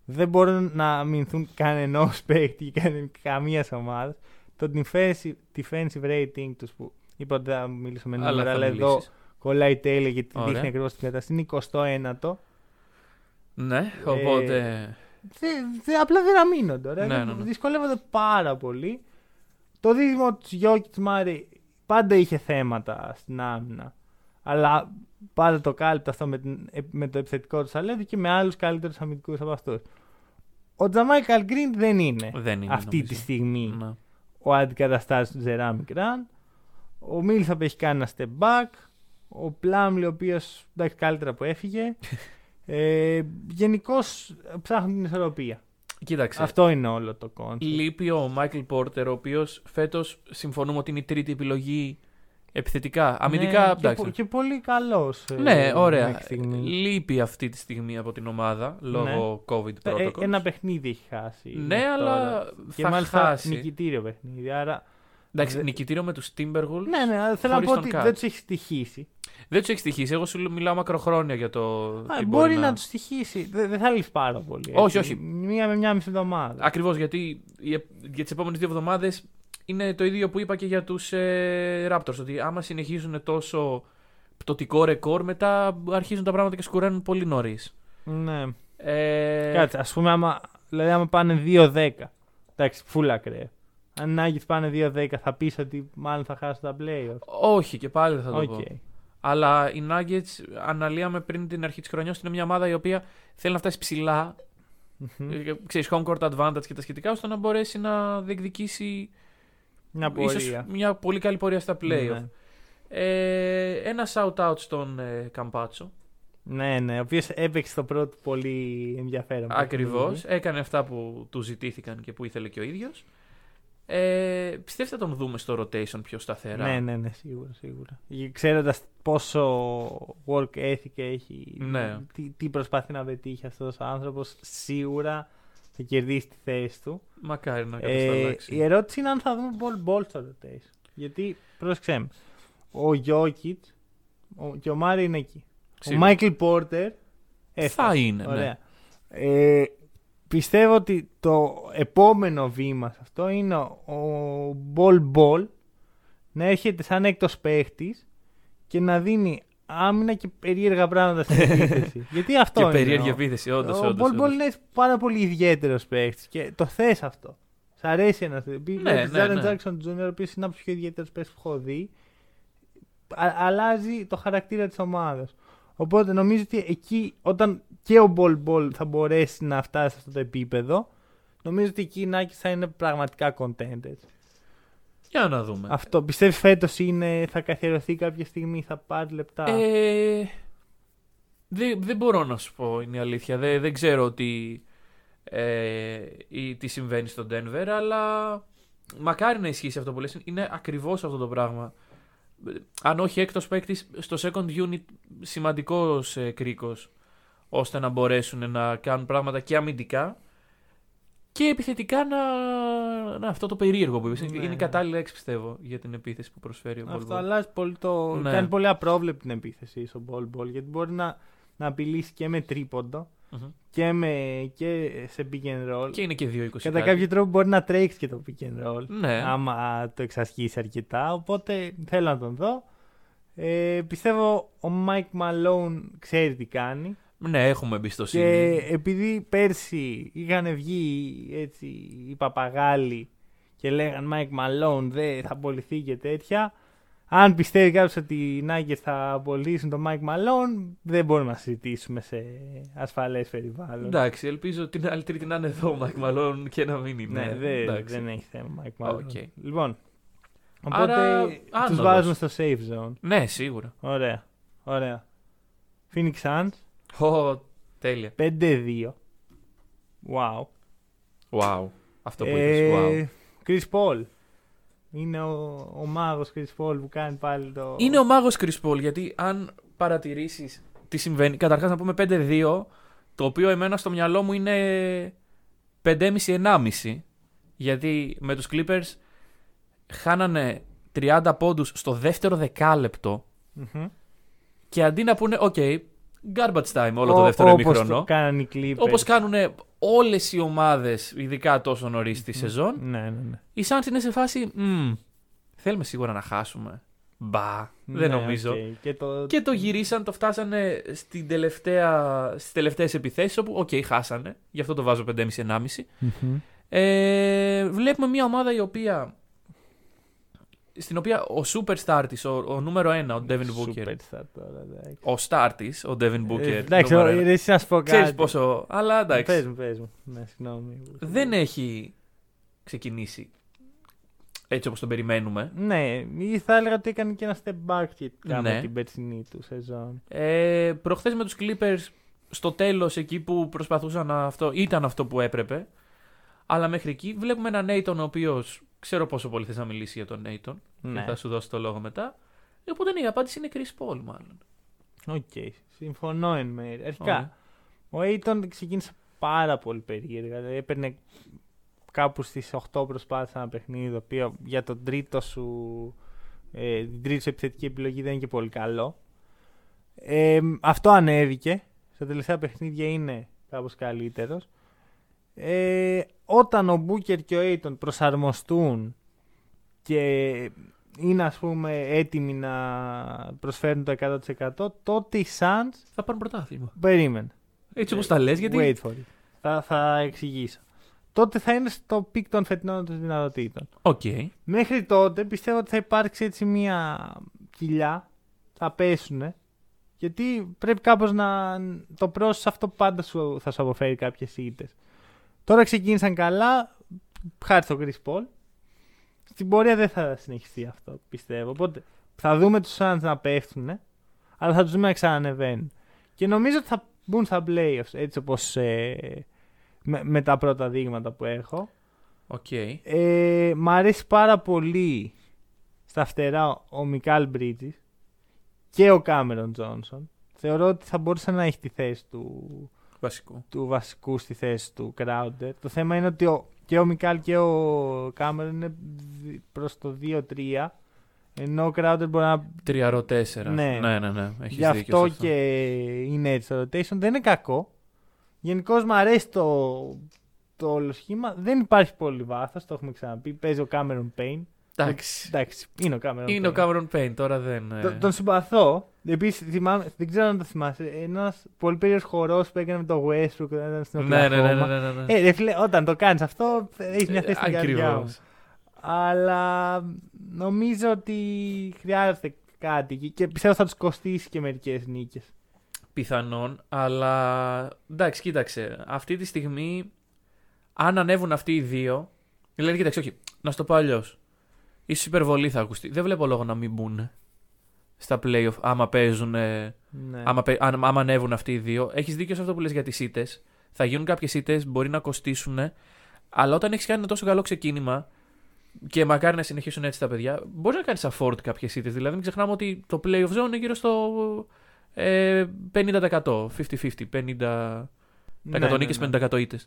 Δεν μπορούν να αμυνθούν κανενός *laughs* παίκτη και κανε- καμίας ομάδας. Το defensive, defensive rating τους που είπα ότι θα μιλήσω με νούμερα, Αλλά αλλά θα εδώ μιλήσεις. κολλάει η τέλεια γιατί Ωραία. δείχνει ακριβώς την κατάσταση. Είναι 29ο. Ναι, Ε, οπότε. Δε, δε, απλά δεν αμήνονται. Ωραία. Ναι, ναι, ναι. Δυσκολεύονται πάρα πολύ. Το δίδυμο του Γιώκητ Μάρι πάντα είχε θέματα στην άμυνα. Αλλά πάντα το κάλυπτε αυτό με, την, με το επιθετικό του ταλέντο και με άλλους καλύτερους αμυντικούς από αυτούς. Ο Τζαμάικαλ Γκριν δεν είναι Δεν είναι. αυτή νομίζω. τη στιγμή Ναι. ο αντικαταστάτης του Τζεράμι Γκραν. Ο Μίλθαπ έχει κάνει ένα step back. Ο Πλάμλι, ο οποίος εντάξει καλύτερα που έφυγε. *laughs* ε, Γενικώς ψάχνουν την ισορροπία. Κοίταξε. Αυτό είναι όλο το concept. Λείπει ο Μάικλ Πόρτερ, ο οποίος φέτος συμφωνούμε ότι είναι η τρίτη επιλογή επιθετικά. Αμυντικά, ναι, και, εντάξει. πο- και πολύ καλός. ναι, ωραία. Μέχρι στιγμή. Λείπει αυτή τη στιγμή από την ομάδα λόγω COVID Ε, protocols. ένα παιχνίδι έχει χάσει. Ναι, μέχρι αλλά τώρα. Και θα μάλιστα χάσει. νικητήριο παιχνίδι. Άρα. Εντάξει, Δε- νικητήριο με τους Timberwolves. Ναι, ναι, αλλά θέλω να χωρίς πω τον ότι KAT. δεν τους έχει στοιχήσει. Δεν τους έχει στοιχίσει. Εγώ σου μιλάω μακροχρόνια για το. Α, τι μπορεί να τους στοιχίσει. Δεν, δεν θα λύσει πάρα πολύ. Όχι, έτσι. όχι. Μία με μία μισή εβδομάδα. Ακριβώς γιατί οι- για τις επόμενες δύο εβδομάδες είναι το ίδιο που είπα και για τους ε, Raptors. Ότι άμα συνεχίζουν τόσο πτωτικό ρεκόρ, μετά αρχίζουν τα πράγματα και σκουραίνουν πολύ νωρίς. Ναι. Ε, Κάτσε, ας πούμε, άμα, δηλαδή, άμα πάνε 2-10. Εντάξει, φουλ ακραίο. Αν οι Nuggets πάνε 2-10, θα πεις ότι μάλλον θα χάσουν τα playoffs. όχι, και πάλι θα το Οκ. πω. Αλλά οι Nuggets, αναλύαμε πριν την αρχή της χρονιάς, είναι μια ομάδα η οποία θέλει να φτάσει ψηλά. Μμμ. ε, Ξέρεις, home court advantage και τα σχετικά, ώστε να μπορέσει να διεκδικήσει Μια ίσως πορεία. μια πολύ καλή πορεία στα playoff. Ναι. Ε, ένα shout-out στον ε, Καμπάτσο. Ναι, ναι, ο οποίος έπαιξε το πρώτο πολύ ενδιαφέρον. Ακριβώς. παιχνίδι. Έκανε αυτά που του ζητήθηκαν και που ήθελε και ο ίδιος. Ε, πιστεύετε θα τον δούμε στο rotation πιο σταθερά; Ναι, ναι, ναι, σίγουρα. σίγουρα. Ξέροντας πόσο work ethic έχει, Ναι. τι, τι προσπαθεί να πετύχει αυτός ο άνθρωπος, σίγουρα θα κερδίσει τη θέση του. Μακάρι να Ε, κατασταλάξει. η ερώτηση είναι αν θα δούμε ball, ball στο rotation. Γιατί, πρόσεξε με, ο Γιώκητ και ο Μάρι είναι εκεί. Σίγουρα. Ο Μάικλ Πόρτερ Θα είναι, ναι. Ωραία. Ε, πιστεύω ότι το επόμενο βήμα σε αυτό είναι ο Ball Ball να έρχεται σαν έκτος παίχτης και να δίνει άμυνα και περίεργα πράγματα στην επίθεση. *laughs* Γιατί αυτό Και είναι. περίεργη ο- επίθεση, όντως. Ο Ball Ball είναι πάρα πολύ ιδιαίτερος παίχτη και το θες αυτό. Σ' αρέσει ένα τέτοιο. Ναι, ο ναι, Jaren ναι. Jackson Jr., ο οποίος είναι από τους πιο ιδιαίτερους παίχτε που έχω δει, α- αλλάζει το χαρακτήρα της ομάδας. Οπότε νομίζω ότι εκεί, όταν και ο Ball Ball θα μπορέσει να φτάσει σε αυτό το επίπεδο, νομίζω ότι εκεί οι Nuggets θα είναι πραγματικά contenders. Για να δούμε. Αυτό πιστεύεις φέτος είναι, θα καθιερωθεί κάποια στιγμή, θα πάρει λεπτά; Ε, δεν, δεν μπορώ να σου πω, είναι η αλήθεια. Δεν, δεν ξέρω τι, ε, ή τι συμβαίνει στο Denver, αλλά μακάρι να ισχύσει αυτό που λες. Είναι ακριβώς αυτό το πράγμα. Ε, Αν όχι έκτος παίκτης στο second unit σημαντικός ε, κρίκος, ώστε να μπορέσουν να κάνουν πράγματα και αμυντικά και επιθετικά να, να αυτό το περίεργο που είπες. Ναι, είναι η ναι. κατάλληλη λέξη πιστεύω για την επίθεση που προσφέρει ο Αυτό Ball Ball. αλλάζει πολύ το. Ναι. Κάνει πολύ απρόβλεπτη την επίθεση στο ball ball γιατί μπορεί να, να απειλήσει και με τρίποντο. Μμμ. και, με, και σε pick and roll. Και είναι και 2-20. Κατά κάτι. κάποιο τρόπο μπορεί να τρέξει και το pick and roll. Ναι. Άμα το εξασκήσει αρκετά. Οπότε θέλω να τον δω. Ε, πιστεύω ο Mike Malone ξέρει τι κάνει. Ναι, έχουμε εμπιστοσύνη. Και επειδή πέρσι είχαν βγει έτσι οι παπαγάλοι και λέγαν Mike Malone δεν θα απολυθεί και τέτοια. Αν πιστεύει κάποιος ότι οι Nuggets θα απολύσουν τον Mike Malone, δεν μπορούμε να συζητήσουμε σε ασφαλές περιβάλλον. Εντάξει, ελπίζω την άλλη τρίτη να είναι εδώ ο Mike Malone και να μην είναι. Ναι, δεν, Εντάξει. δεν έχει θέμα Mike Malone. Οκ. Λοιπόν, οπότε Άρα, τους άνοδος. βάζουμε στο safe zone. Ναι, σίγουρα. Ωραία, ωραία. Phoenix Suns, Ω, τέλεια. 5-2. Wow. Wow. Αυτό που είπες, wow. Ε, Chris Paul. Είναι ο, ο μάγος Chris Paul που κάνει πάλι το... Είναι ο μάγος Chris Paul, γιατί αν παρατηρήσεις τι συμβαίνει. Καταρχάς να πούμε 5-2, το οποίο εμένα στο μυαλό μου είναι 5,5-1,5. Γιατί με τους Clippers χάνανε 30 πόντους στο δεύτερο δεκάλεπτο Μμμ. και αντί να πούνε, OK, garbage time όλο το Ο- δεύτερο όπως ημίχρονο. το κάνανε οι Clippers. Όπως κάνουν όλες οι ομάδες, ειδικά τόσο νωρίς στη σεζόν, Ναι, ναι, ναι. οι Suns είναι σε φάση. «Μμ, θέλουμε σίγουρα να χάσουμε. Μπα, δεν Ναι, νομίζω. οκ. Και το... Και το γυρίσαν, το φτάσανε στην τελευταία, στις τελευταίες επιθέσεις όπου, οκ, χάσανε. Γι' αυτό το βάζω 5,5-1,5. Μμμ. Ε, βλέπουμε μια ομάδα η οποία, στην οποία ο superstar της, ο, ο νούμερο 1, ο Devin Booker, Superstar τώρα, εντάξει. ο star της, ο Devin Booker, Ε, Εντάξει, νούμερο ο- ένα. ρε, εσύ να σου πω κάτι. ξέρεις πόσο, αλλά εντάξει, Πες μου, πες μου. Ναι, συγγνώμη. δεν έχει ξεκινήσει έτσι όπως τον περιμένουμε. Ναι, ή θα έλεγα ότι έκανε και ένα step back σχετικά Ναι. με την περσινή του σεζόν. Ε, προχθές με τους Clippers στο τέλος εκεί που προσπαθούσαν να αυτό, ήταν αυτό που έπρεπε. Αλλά μέχρι εκεί βλέπουμε έναν Ayton ο οποίος ξέρω πόσο πολύ θες να μιλήσει για τον Ayton Ναι. και θα σου δώσω το λόγο μετά. Ε, Οπότε ναι, η απάντηση είναι Chris Paul μάλλον. Οκ, συμφωνώ εν μέρει. Αρχικά, Ωραία. ο Ayton ξεκίνησε πάρα πολύ περίεργα. Δηλαδή έπαιρνε κάπου στις 8 προσπάθειες ένα παιχνίδι, το οποίο για τον τρίτο σου, ε, την τρίτη σου επιθετική επιλογή δεν είναι και πολύ καλό. Ε, αυτό ανέβηκε. Στα τελευταία παιχνίδια είναι κάπως καλύτερος. Ε, όταν ο Μπούκερ και ο Ayton προσαρμοστούν και είναι ας πούμε έτοιμοι να προσφέρουν το 100% τότε οι Suns Θα πάρουν πρωτάθλημα. περίμενε. Έτσι όπως τα λες, γιατί Wait for it. Θα, θα εξηγήσω. Τότε θα είναι στο peak των φετινών των δυνατοτήτων. Οκ. Μέχρι τότε πιστεύω ότι θα υπάρξει έτσι μια κοιλιά. Θα πέσουν. Γιατί πρέπει κάπως να το πρόσωπο αυτό πάντα σου, θα σου αποφέρει κάποιες ήττες. Τώρα ξεκίνησαν καλά. Χάρη στο Chris Paul. Στην πορεία δεν θα συνεχιστεί αυτό πιστεύω. Οπότε θα δούμε τους Suns να πέφτουν. Αλλά θα τους δούμε να ξανανεβαίνουν. Και νομίζω ότι θα μπουν στα playoffs έτσι όπως ε, με, με τα πρώτα δείγματα που έχω. Οκ. Ε, μ' αρέσει πάρα πολύ στα φτερά ο Μικάλ Μπρίτζης και ο Κάμερον Τζόνσον. Θεωρώ ότι θα μπορούσε να έχει τη θέση του, Βασικό. του βασικού στη θέση του Crowder. Το θέμα είναι ότι ο, και ο Μικάλ και ο Κάμερον είναι δι- προς το 2-3 ενώ ο Crowder μπορεί να... Τριαρό 4. Ναι. ναι, ναι. ναι. Έχεις Γι' δίκιο αυτό σε και είναι έτσι το rotation. Δεν είναι κακό. Γενικώς μου αρέσει το, το όλο σχήμα. Δεν υπάρχει πολύ βάθος, το έχουμε ξαναπεί. Παίζει ο Cameron Payne. Εντάξει. Εντάξει, είναι ο Cameron Είναι ο Payne. Cameron Payne, τώρα δεν. ε, Το- Τον συμπαθώ. Επίσης, θυμάμαι, δεν ξέρω αν το θυμάσαι. Ένας πολύ περίεργος χορός που έκανε με το Westbrook όταν ήταν στην Ναι, ναι, ναι, Oklahoma. ναι, ναι, ναι. Ε, ρε φίλε, όταν το κάνεις αυτό, έχεις μια θέση στην καρδιά μου. Ακριβώς. Αλλά νομίζω ότι χρειάζεται κάτι και- και πιστεύω θα τους κοστίσει και μερικές νίκες. Πιθανόν, αλλά εντάξει, κοίταξε. Αυτή τη στιγμή, αν ανέβουν αυτοί οι δύο. Δηλαδή, κοίταξε, όχι, να σου το πω αλλιώς. Ίσως υπερβολή θα ακουστεί. Δεν βλέπω λόγο να μην μπουν στα playoff άμα παίζουν. Ναι. Άμα, παί- αν- άμα ανέβουν αυτοί οι δύο. Έχεις δίκιο σε αυτό που λες για τις ήττες. Θα γίνουν κάποιες ήττες, μπορεί να κοστίσουν. Αλλά όταν έχεις κάνει ένα τόσο καλό ξεκίνημα και μακάρι να συνεχίσουν έτσι τα παιδιά, μπορείς να κάνεις afford κάποιες ήττες. Δηλαδή, μην ξεχνάμε ότι το playoff zone είναι γύρω στο ε, 50%. 50-50. 50% Ναι, ναι, ναι, νίκες, ναι. 50% ήττες.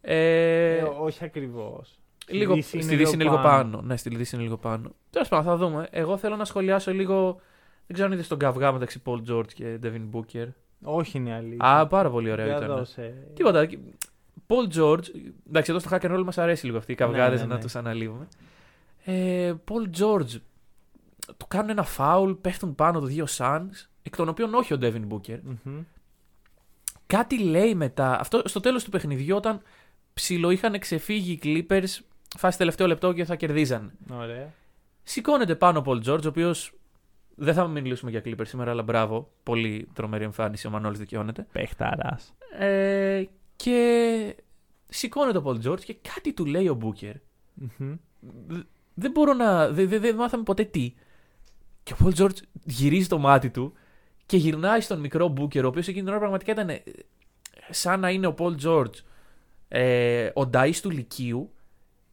Ε, Ε, όχι ακριβώς. Λίγο, στη Δύση είναι λίγο πάνω. Ναι, στη Δύση είναι λίγο πάνω. Τέλος πάντων, θα δούμε. Εγώ θέλω να σχολιάσω λίγο. Δεν ξέρω αν είδες τον καυγά μεταξύ Paul George και Devin Booker. Όχι είναι αλήθεια. Α, πάρα πολύ ωραίο Για ήταν. δώσε. Τίποτα. Paul George, εντάξει, εδώ στο hack and roll μας αρέσει λίγο αυτοί οι καυγάδε ναι, ναι. να τους αναλύουμε. Ε, Paul George, του κάνουν ένα φάουλ, πέφτουν πάνω του δύο Suns, εκ των οποίων όχι ο Devin Booker. Μμμ. Κάτι λέει μετά, αυτό στο τέλος του παιχνιδιού, όταν ψηλό είχαν ξεφύγει οι Clippers, φάση τελευταίο λεπτό και θα κερδίζαν. Ωραία. Σηκώνεται πάνω ο Paul George, ο οποίος δεν θα μιλήσουμε για Clippers σήμερα, αλλά μπράβο. Πολύ τρομερή εμφάνιση, ο Μανώλης δικαιώνεται. Πέχταρα. Ε, και σηκώνεται ο Paul George και κάτι του λέει ο Booker. Δε- Δεν μπορώ να. Δεν δε, δεν μάθαμε ποτέ τι. Και ο Paul George γυρίζει το μάτι του και γυρνάει στον μικρό Booker, ο οποίος εκείνη την ώρα πραγματικά ήταν ε, σαν να είναι ο Paul George ε, ο Νταΐ του Λυκείου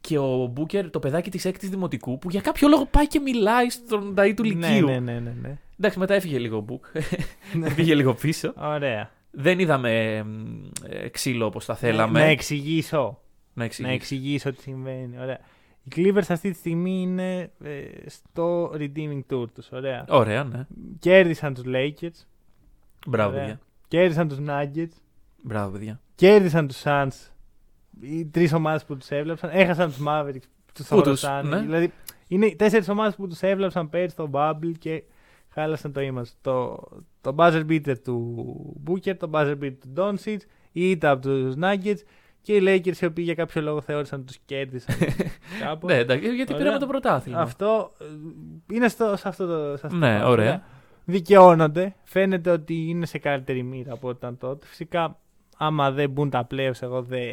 και ο Booker το παιδάκι της έκτης δημοτικού που για κάποιο λόγο πάει και μιλάει στον Νταΐ του Ναι, Λυκείου. ναι, ναι, ναι, ναι. Εντάξει, μετά έφυγε λίγο ο Book. *laughs* Πήγε λίγο πίσω. Ωραία. Δεν είδαμε εμ, ε, ξύλο όπως θα θέλαμε. Να εξηγήσω. Να εξηγείς. Να εξηγήσω τι συμβαίνει. Ωραία. Οι Clippers αυτή τη στιγμή είναι ε, στο redeeming tour τους. Ωραία. Ωραία, ναι. Κέρδισαν τους Lakers. Μπράβο, Ωραία. παιδιά. Κέρδισαν τους Nuggets. Μπράβο, παιδιά. Κέρδισαν τους Suns. Οι τρεις ομάδες που τους έβλεψαν. Έχασαν τους Mavericks. Τους Πού τους, θωρώσαν. ναι. Δηλαδή είναι οι τέσσερις ομάδες που τους έβλεψαν πέρυσι στο Bubble και χάλασαν το image. Το, το buzzer beater του Booker, το buzzer beater του Doncic, η ήττα από τους Nuggets και οι Lakers οι οποίοι για κάποιο λόγο θεώρησαν ότι τους κέρδισαν. *laughs* κάπως. Ναι, εντάξει, γιατί Ωραία. πήραμε το πρωτάθλημα. Αυτό ε, είναι στο, σε αυτό το. Σε αυτό Ναι, το- ωραία. Δικαιώνονται. Φαίνεται ότι είναι σε καλύτερη μοίρα από ό,τι ήταν τότε. Φυσικά, άμα δεν μπουν τα playoffs, εγώ δεν,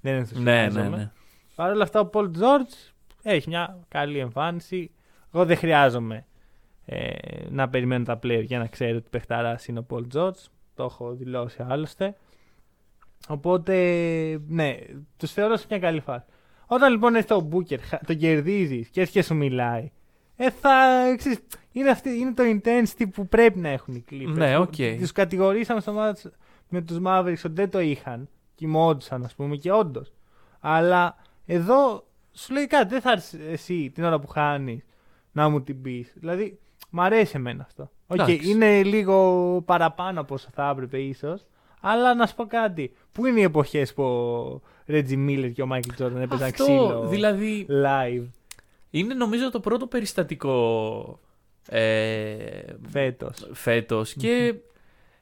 δεν Ναι, ενθουσιάζομαι. ναι, ναι. Παρ' όλα αυτά, ο Paul George έχει μια καλή εμφάνιση. Εγώ δεν χρειάζομαι ε, να περιμένω τα playoffs για να ξέρω ότι παιχταράς είναι ο Paul George. Το έχω δηλώσει άλλωστε. Οπότε, ναι, τους θεωρώ σε μια καλή φάση. Όταν λοιπόν έρθει ο Booker, χα- τον κερδίζεις και έρχεται και σου μιλάει, ε, θα, ξέρεις, είναι, αυτή, είναι το intensity που πρέπει να έχουν οι Clippers. Ναι, οκ. Τους κατηγορήσαμε στο ματς με τους Mavericks ότι δεν το είχαν. Κοιμόντουσαν, ας πούμε, και όντως. Αλλά εδώ σου λέει κάτι. Δεν θα έρθεις εσύ την ώρα που χάνεις να μου την πεις. Δηλαδή, μ' αρέσει εμένα αυτό. Οκ, Εντάξει. είναι λίγο παραπάνω από όσο θα έπρεπε ίσως. Αλλά να σου πω κάτι. Πού είναι οι εποχές που ο Reggie Miller και ο Michael Jordan έπαιζαν Αυτό, ξύλο δηλαδή, live; είναι νομίζω το πρώτο περιστατικό ε, φέτος. φέτος και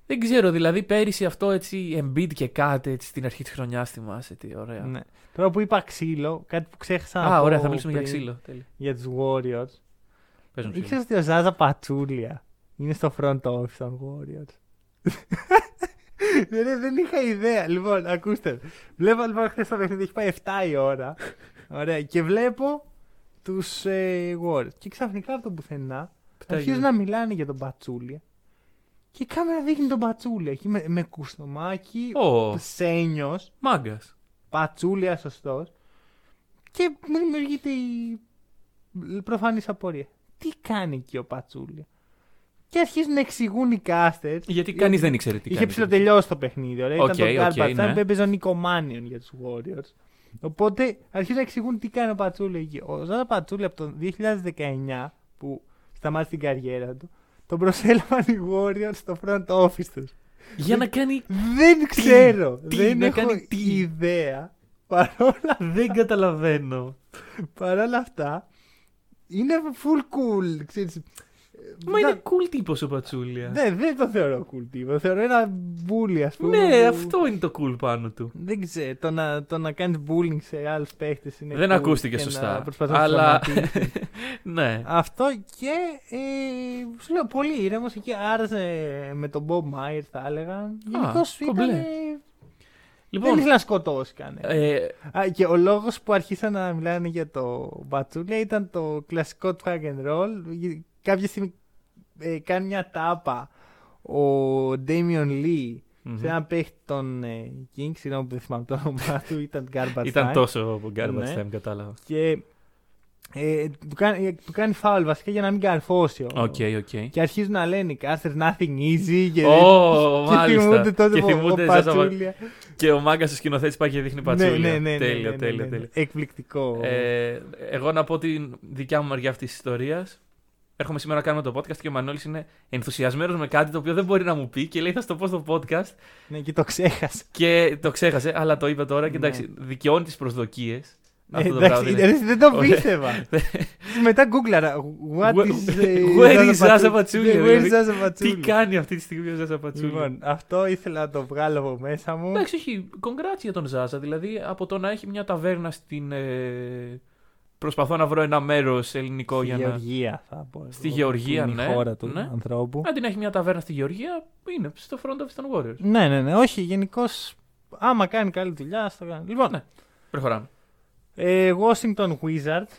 δεν ξέρω, δηλαδή πέρυσι αυτό έτσι Embiid και κάτι έτσι στην αρχή της χρονιάς θυμάσαι τι ωραία. Ναι. Τώρα που είπα ξύλο, κάτι που ξέχασα να Α, πω ωραία, θα μιλήσουμε για πριν ξύλο. Τέλεια. Για τους Warriors. Παίζουν ξύλο. Ήξερες ότι ο Ζάζα Πατσούλια είναι στο front office των Warriors; *laughs* δεν, δεν είχα ιδέα. Λοιπόν, ακούστε. Βλέπω λοιπόν χθες το παιχνίδι, έχει πάει 7 η ώρα. Ωραία. Και βλέπω τους ε, Warriors. Και ξαφνικά από το πουθενά Πετάει αρχίζουν γύρω. να μιλάνε για τον Πατσούλια. Και η κάμερα δείχνει τον Πατσούλια. Εκεί με, με κουστομάκι, Ω, σένιος, μάγκας. Πατσούλια σωστός. Και μου δημιουργείται η προφανής απορία. Τι κάνει εκεί ο Pachulia. Και αρχίζουν να εξηγούν οι casters. Γιατί κανείς δεν ήξερε τι Είχε κάνει. ψιλοτελειώσει το παιχνίδι. Ωραία. Οκ, Ήταν το οκ, garbage time ναι. που έπαιζε ο Nico Mannion για τους Warriors. Οπότε αρχίζουν να εξηγούν τι κάνει ο Pachulia εκεί. Ο Zaza Pachulia από το 2019 που σταμάτησε την καριέρα του, τον προσέλαβαν οι Warriors στο front office τους. Για να κάνει. Δεν ξέρω. τι, δεν να έχω κάνει τι; ιδέα. Παρόλα, *laughs* δεν καταλαβαίνω. παρόλα αυτά, είναι full cool. Ξέρεις. Μα Δεν- είναι cool τύπος ο Πατσούλια. Ναι, δεν το θεωρώ cool τύπο. Το θεωρώ ένα bully, ας πούμε. Ναι, που- αυτό είναι το cool πάνω του. Δεν ξέρω. Το να, το να κάνεις bullying σε άλλους παίχτες είναι. Δεν cool ακούστηκε και σωστά. Να προσπαθείς να Αλλά. τους τραυματίσεις. *laughs* ναι. Αυτό και. Ε, σου λέω πολύ ήρεμος εκεί. Άρεσε με τον Bob Meyer, θα έλεγα. Γενικώς κομπλέ. ήταν. Δεν Λοιπόν. ήθελε να σκοτώσει κανένα. ε, Α, και ο λόγος που αρχίσαν να μιλάνε για το Μπατσούλια ήταν το κλασικό του hack and roll. Κάποια στιγμή ε, κάνει μια τάπα ο Damian Lee μμμ. σε ένα παίχτη των ε, Kings, συγγνώμη που δεν θυμάμαι το όνομά του, ήταν Garbage Ήταν Time. τόσο από garbage Ναι. time, κατάλαβα. Και ε, του, κάνει, ε, του κάνει φάουλ βασικά για να μην καρφώσει. Ο, Οκ, οκ. Και αρχίζουν να λένε οι casters nothing easy. Και, Ω, και μάλιστα. θυμούνται τότε Και που ο- θυμούνται ο Ζάζα Βα- Πατσούλια. Και ο μάγκας ο σκηνοθέτη πάει και δείχνει πατσούλια. Ναι, ναι, ναι, ναι, τέλεια, ναι, ναι, τέλεια, ναι, τέλεια. Εκπληκτικό. Ε, εγώ να πω την δικιά μου μεριά αυτής της ιστορίας. Έρχομαι σήμερα να κάνουμε το podcast και ο Μανώλης είναι ενθουσιασμένος με κάτι το οποίο δεν μπορεί να μου πει και λέει θα στο πω στο podcast Ναι, και το ξέχασα. και το ξέχασε, αλλά το είπε τώρα και Ναι. εντάξει, δικαιώνει τις προσδοκίες. Ε, Αυτό το εντάξει, πράγμα είναι. ρε, δεν το Ωραία. πίστευα. *laughs* Μετά γκούγκλαρα. What Where- is. ε, *laughs* where is Zaza Zaza Pachulia? Pachulia, Ναι, Where is δηλαδή. Zaza Τι Pachulia? κάνει αυτή τη στιγμή ο Ζάσα Πατσούλη; Λοιπόν, αυτό ήθελα να το βγάλω από μέσα μου. Εντάξει, όχι, congrats για τον Ζάζα. Δηλαδή από το να έχει μια ταβέρνα στην. Ε... Προσπαθώ να βρω ένα μέρος ελληνικό Στη για να. Γεωργία θα πω. εγώ, Στη Γεωργία, που είναι ναι, η χώρα του ναι. ανθρώπου. Αν την έχει μια ταβέρνα στη Γεωργία, είναι στο front office των Warriors. Ναι, ναι, ναι. Όχι, γενικώς. Άμα κάνει καλή δουλειά, ας το κάνει. Λοιπόν, Ναι. Προχωράμε. ε, Washington Wizards.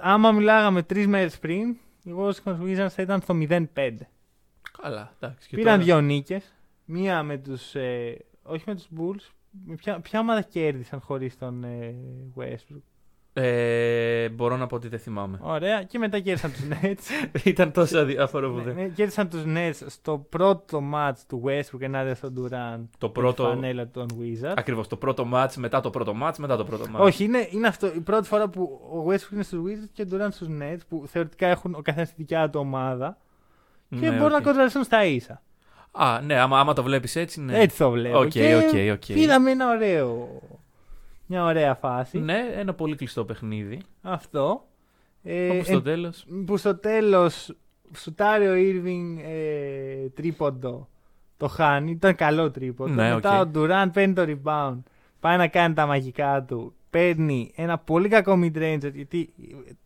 Άμα μιλάγαμε τρεις μέρες πριν, οι Washington Wizards θα ήταν στο 0-5. Καλά, εντάξει. και Πήραν τώρα- δύο νίκες. Μία με τους. Ε, όχι με τους Bulls. Με ποια, ποια ομάδα κέρδισαν χωρίς τον ε, Westbrook; Ε, μπορώ να πω ότι δεν θυμάμαι. Ωραία. Και μετά κέρδισαν τους Nets. *laughs* Ήταν τόσο αδιάφορο που ναι, δεν. ναι, κέρδισαν τους Nets στο πρώτο match του Westbrook ενάντια στον Durant. Το με τη πρώτο. Φανέλα των Wizards. Ακριβώς. Το πρώτο match, μετά το πρώτο match, μετά το πρώτο match. Όχι, είναι, είναι αυτό. Η πρώτη φορά που ο Westbrook είναι στους Wizards και ο Durant στους Nets που θεωρητικά έχουν ο καθένας τη δικιά του ομάδα και Ναι, μπορούν να οκ. κοντραριστούν στα ίσα. Α, ναι, άμα, άμα το βλέπεις έτσι, ναι. Έτσι το βλέπω. Οκ, και οκ, οκ. Είδαμε ένα ωραίο. Μια ωραία φάση. Ναι, ένα πολύ κλειστό παιχνίδι. Αυτό. Ε, Όπου εν- στο τέλος. που στο τέλος σουτάρει ο Irving ε, τρίποντο. Το χάνει. Ήταν καλό τρίποντο. Ναι, Μετά οκ. ο Durant παίρνει το rebound. Πάει να κάνει τα μαγικά του. Παίρνει ένα πολύ κακό mid-ranger γιατί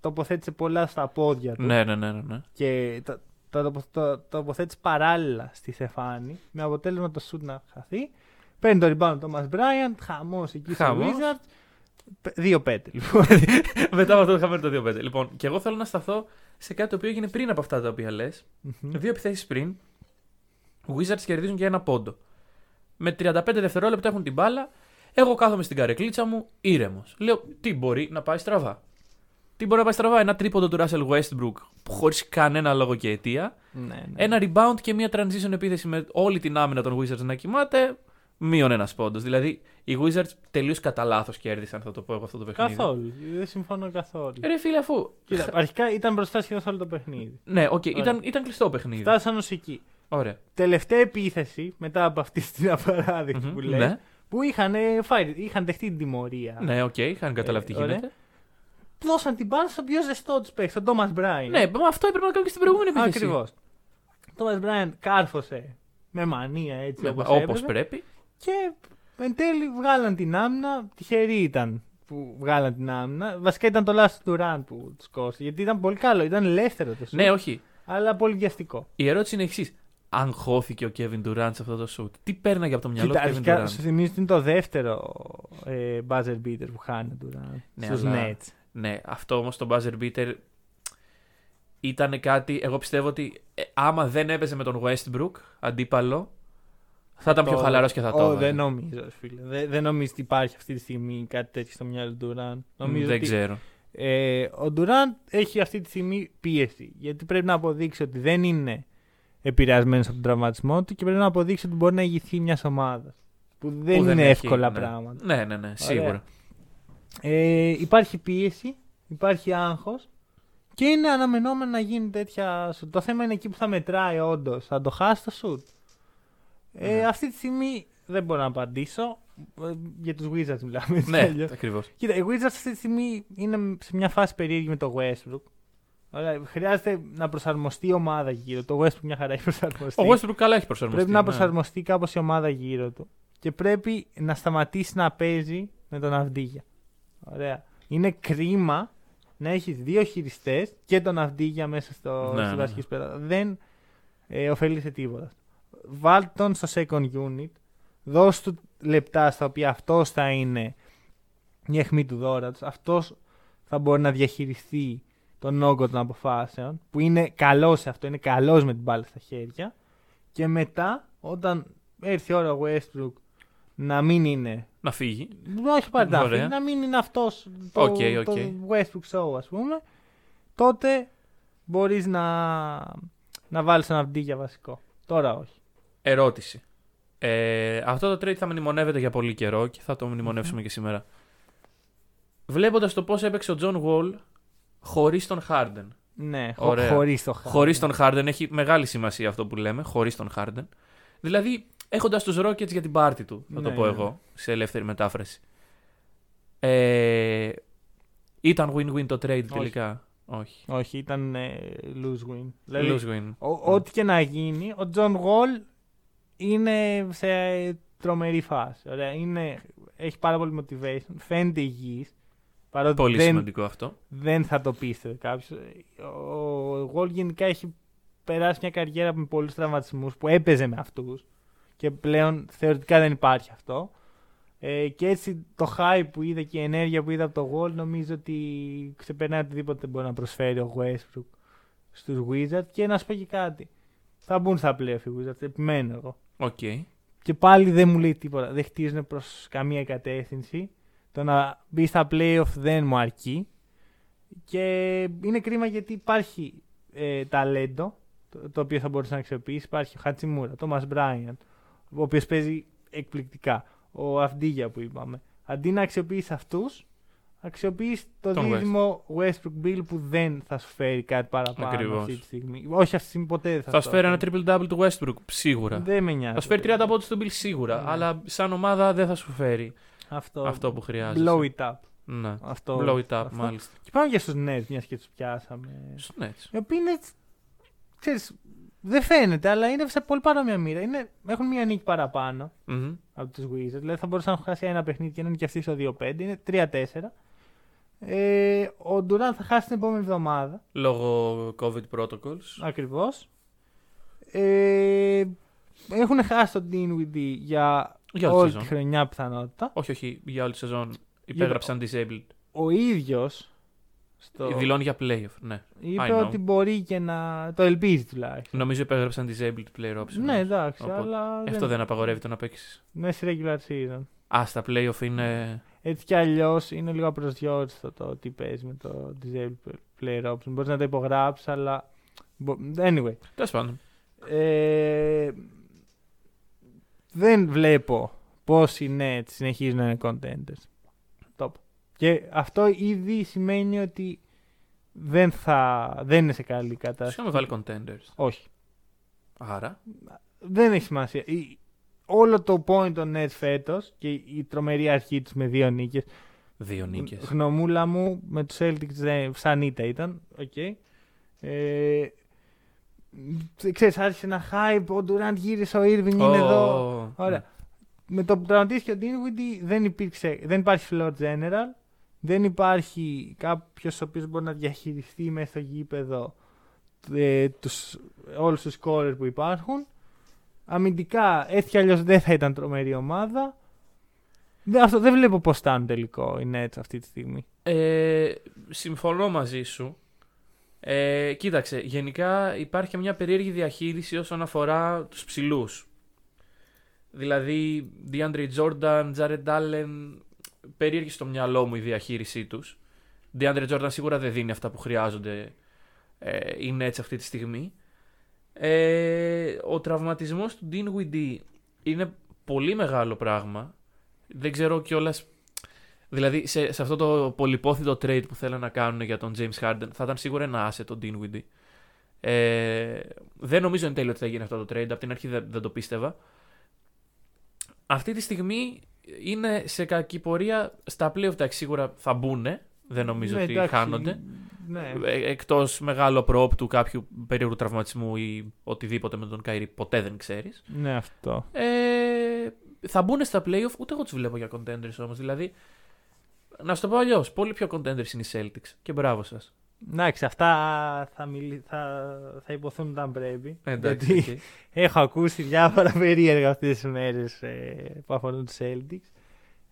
τοποθέτησε πολλά στα πόδια του. Ναι, ναι, ναι, ναι, ναι. Και το, το, το, το τοποθέτησε παράλληλα στη Στεφάνη. Με αποτέλεσμα το shoot να χαθεί. Παίρνει το rebound ο Thomas Bryant. Χαμός εκεί στο Χαμός. Wizards. 2-5 λοιπόν. *laughs* Μετά από αυτό είχαμε το 2-5. Λοιπόν, και εγώ θέλω να σταθώ σε κάτι το οποίο έγινε πριν από αυτά τα οποία λες. Δύο επιθέσεις πριν. Wizards κερδίζουν για ένα πόντο. Με 35 δευτερόλεπτα έχουν την μπάλα. Εγώ κάθομαι στην καρεκλίτσα μου ήρεμος. Λέω τι μπορεί να πάει στραβά; Τι μπορεί να πάει στραβά; Ένα τρίποντο του Russell Westbrook χωρίς κανένα λόγο και αιτία. ναι, ναι. Ένα rebound και μια transition επίθεση με όλη την άμυνα των Wizards να κοιμάται. Μείον ένας πόντος. Δηλαδή οι Wizards τελείως κατά λάθος κέρδισαν, θα το πω εγώ αυτό το παιχνίδι. Καθόλου. Δεν συμφωνώ καθόλου. Ε, Ρε φίλε, αφού. Κοίτα, αρχικά ήταν μπροστά σχεδόν σε όλο το παιχνίδι. Ναι, οκ, Ωραία. ήταν, ήταν κλειστό παιχνίδι. Φτάσαν ως εκεί. Ωραία. Τελευταία επίθεση μετά από αυτή την *laughs* απαράδεκτη Μμμ, που λέει. ναι. Που είχαν, ε, φάει, είχαν δεχτεί την τιμωρία. Ναι, οκ, είχαν καταλάβει τι Ε, ωραία. γίνεται. Δώσαν την μπάλα στον πιο ζεστό τους παίκτη, τον Thomas Bryant. Ναι, μα αυτό έπρεπε να κάνουν και στην προηγούμενη επίθεση. ακριβώς. Ο Thomas Bryant κάρφωσε με μανία έτσι Ναι, όπως Όπω έπρεπε. πρέπει. Και εν τέλει βγάλαν την άμυνα. Τυχεροί ήταν που βγάλαν την άμυνα. Βασικά ήταν το last του run που τους κόστησε. Γιατί ήταν πολύ καλό, ήταν ελεύθερο το σουτ. Ναι, όχι. Αλλά πολύ βιαστικό. Η ερώτηση είναι εξής. Αν χώθηκε ο Kevin Durant σε αυτό το shoot, τι πέρναγε από το μυαλό Κοίτα, του Kevin αρχικά Durant; σου θυμίζω ότι είναι το δεύτερο ε, buzzer beater που χάνει ο Durant Ναι, στους αλλά- Nets. Ναι, αυτό όμως το buzzer beater ήταν κάτι. Εγώ πιστεύω ότι ε, άμα δεν έπαιζε με τον Westbrook αντίπαλο, θα ήταν πιο Το- χαλαρός και θα το Ω, έβαζε. Δεν νομίζω, ρε φίλε. Δεν, δεν νομίζω ότι υπάρχει αυτή τη στιγμή κάτι τέτοιο στο μυαλό του Durant. Νομίζω δεν ότι, ξέρω. Ε, ο Durant έχει αυτή τη στιγμή πίεση. Γιατί πρέπει να αποδείξει ότι δεν είναι επηρεασμένος από τον τραυματισμό του και πρέπει να αποδείξει ότι μπορεί να ηγηθεί μιας ομάδας. Που δεν Που είναι έχει, εύκολα ναι. πράγματα. Ναι, ναι, ναι, σίγουρα. Ε, υπάρχει πίεση, υπάρχει άγχος και είναι αναμενόμενο να γίνει τέτοια σουτ. Το θέμα είναι εκεί που θα μετράει όντως. Θα το χάσει το σουτ. Ε, Ναι. Αυτή τη στιγμή δεν μπορώ να απαντήσω. Ε, Για τους Wizards μιλάμε. έτσι κι Ναι, αλλιώς. ακριβώς. Κοίτα, οι Wizards αυτή τη στιγμή είναι σε μια φάση περίεργη με το Westbrook. Ωραία, χρειάζεται να προσαρμοστεί η ομάδα γύρω. Το Westbrook μια χαρά έχει προσαρμοστεί. Ο Westbrook καλά έχει προσαρμοστεί. Πρέπει να ναι. προσαρμοστεί κάπως η ομάδα γύρω του. Και πρέπει να σταματήσει να παίζει με τον Αυδίγια. Ωραία. Είναι κρίμα να έχεις δύο χειριστές και τον Αυδίγια μέσα στο, Ναι, στη ναι, βασική σπέρα. Δεν ε, ωφελεί σε τίποτα. Βάλ τον στο second unit. Δώσ' του λεπτά στα οποία αυτός θα είναι η αιχμή του δόρατος. Αυτός θα μπορεί να διαχειριστεί τον όγκο των αποφάσεων. Που είναι καλός σε αυτό. Είναι καλός με την μπάλα στα χέρια. Και μετά, όταν έρθει η ώρα ο Westbrook να μην είναι. Να φύγει. Όχι πάρει να Ωραία. φύγει, να μην είναι αυτός το, Οκ, το οκ. Westbrook show, ας πούμε. Τότε μπορείς να, να βάλεις ένα Αβντίγια βασικό. Τώρα όχι. Ερώτηση. Ε, αυτό το trade θα μνημονεύεται για πολύ καιρό και θα το μνημονεύσουμε και σήμερα. Βλέποντας το πώς έπαιξε ο John Wall χωρίς τον Harden. Ναι, χω, Ωραία. χωρίς το Harden. Χωρίς τον Harden έχει μεγάλη σημασία αυτό που λέμε. Χωρίς τον Harden. Δηλαδή, έχοντας τους Rockets για την πάρτη του, θα το Ναι, πω ναι. εγώ, σε ελεύθερη μετάφραση. Ε, ήταν win-win το trade τελικά; Όχι. Όχι, ήταν ε, lose win. Δηλαδή, Lose win. ο- ό,τι και να γίνει, ο John Wall είναι σε τρομερή φάση. Ωραία. Είναι, έχει πάρα πολύ motivation. Φαίνεται υγιής. Παρότι Πολύ δεν, σημαντικό αυτό. δεν θα το πίστευε κάποιος. Ο Wall γενικά έχει περάσει μια καριέρα με πολλούς τραυματισμούς που έπαιζε με αυτούς και πλέον θεωρητικά δεν υπάρχει αυτό. Ε, και έτσι το hype που είδα και η ενέργεια που είδα από το Wall νομίζω ότι ξεπερνάει οτιδήποτε μπορεί να προσφέρει ο Westbrook στους Wizards και να σου πω και κάτι. Θα μπουν στα playoff οι Wizards, επιμένω εγώ. Οκ. Και πάλι δεν μου λέει τίποτα. Δεν χτίζουν προς καμία κατεύθυνση. Το να μπει στα playoff δεν μου αρκεί. Και είναι κρίμα γιατί υπάρχει ε, ταλέντο το, το οποίο θα μπορούσε να αξιοποιήσει. Υπάρχει ο Χατσιμούρα, ο Thomas Bryant, ο οποίος παίζει εκπληκτικά. Ο Αβντίγια που είπαμε. Αντί να αξιοποιήσει αυτούς, αξιοποιείς το Τον δίδυμο Westbrook Bill που δεν θα σου φέρει κάτι παραπάνω Ακριβώς. αυτή τη στιγμή. Όχι αυτή τη στιγμή ποτέ δεν θα, Θα σου σου φέρει το ένα triple double του Westbrook, σίγουρα. Δεν με νοιάζει. Θα σου φέρει 30 πόντους του Bill σίγουρα. Ναι. Αλλά σαν ομάδα δεν θα σου φέρει Αυτό, αυτό που χρειάζεται. Blow it up. Ναι. Αυτό, Blow it up, αυτό. μάλιστα. Και πάμε και στους Nets, μιας και τους πιάσαμε. Στους Nets. Οι οποίοι είναι, ξέρεις, δεν φαίνεται, αλλά είναι σε πολύ παρόμοια μοίρα. Είναι, έχουν μια νίκη παραπάνω Μμμ. από τους Wizards. Δηλαδή θα μπορούσαν να έχουν χάσει ένα παιχνίδι και να είναι και αυτοί στο 2-5. Είναι 3-4. Ε, ο Durant θα χάσει την επόμενη εβδομάδα. Λόγω COVID protocols. Ακριβώς. Ε, έχουν χάσει τον Dinwiddie για, Για όλη όλη τη τη σεζόν. χρονιά πιθανότητα. Όχι, όχι, για όλη τη σεζόν υπέγραψαν disabled. Ο ίδιος στο... Δηλώνει για playoff, ναι. είπε I know. ότι μπορεί και να το ελπίζει τουλάχιστον. Νομίζω υπέγραψαν disabled player option. Ναι, εντάξει, Οπότε, αλλά Αυτό δεν απαγορεύει το να παίξεις. είναι σε regular season. Α, στα playoff είναι. Έτσι κι αλλιώς είναι λίγο απροσδιόριστο το τι παίζεις με το disabled player option. Μπορείς να το υπογράψεις, αλλά. μπο- Anyway. Τέλος πάντων. Ε, δεν βλέπω πώς οι Nets συνεχίζουν να είναι contenders. Το είπα. Και αυτό ήδη σημαίνει ότι δεν, θα, δεν είναι σε καλή Τους κατάσταση. είχαμε βάλει contenders. Όχι. Άρα. δεν έχει σημασία. Η- όλο το point των Nets φέτος και η τρομερή αρχή τους με δύο νίκες. Δύο νίκες. Γνωμούλα μου με τους Celtics δεν- σαν ήττα ήταν. Οκ. Ε, ξέρεις, άρχισε ένα hype. Ο Durant γύρισε, ο Irving είναι εδώ. Ωραία. Με το που τραυματίστηκε ο Dinwiddie δεν, υπήρξε, δεν υπάρχει floor general. Δεν υπάρχει κάποιος ο οποίος μπορεί να διαχειριστεί μέσα στο γήπεδο ε, τους, όλους τους scorers που υπάρχουν. Αμυντικά έτσι κι αλλιώς δεν θα ήταν τρομερή ομάδα. Δεν, αυτό, δεν βλέπω πώς φτάνουν τελικό οι Nets αυτή τη στιγμή. Ε, συμφωνώ μαζί σου. Ε, κοίταξε, γενικά υπάρχει και μια περίεργη διαχείριση όσον αφορά τους ψηλούς. Δηλαδή, DeAndre Jordan, Jared Allen, περίεργη στο μυαλό μου η διαχείρισή τους. DeAndre Jordan σίγουρα δεν δίνει αυτά που χρειάζονται ε, οι Nets αυτή τη στιγμή. Ε, ο τραυματισμός του Dinwiddie είναι πολύ μεγάλο πράγμα. Δεν ξέρω κιόλας. Δηλαδή, σε, σε αυτό το πολυπόθητο trade που θέλουν να κάνουν για τον James Harden, θα ήταν σίγουρα ένα asset τον Dinwiddie. Ε, δεν νομίζω εν τέλει ότι θα γίνει αυτό το trade. Από την αρχή δεν, δεν το πίστευα. Αυτή τη στιγμή είναι σε κακή πορεία. Στα playoff εντάξει, σίγουρα θα μπουν. Δεν νομίζω Ναι, ότι εντάξει, χάνονται. Ναι. Ε, εκτός μεγάλου απροόπτου κάποιου περίεργου τραυματισμού ή οτιδήποτε με τον Kyrie, ποτέ δεν ξέρεις. ναι, αυτό. Ε, θα μπουν στα playoff, ούτε εγώ τους βλέπω για contenders όμως. Δηλαδή, να σου το πω αλλιώς, πολύ πιο contenders είναι οι Celtics. Και μπράβο σας. Εντάξει, αυτά θα, μιλ... θα... θα ειπωθούν όταν πρέπει. Εντάξει. γιατί οκ. έχω ακούσει διάφορα περίεργα αυτές τις μέρες που αφορούν τους Celtics.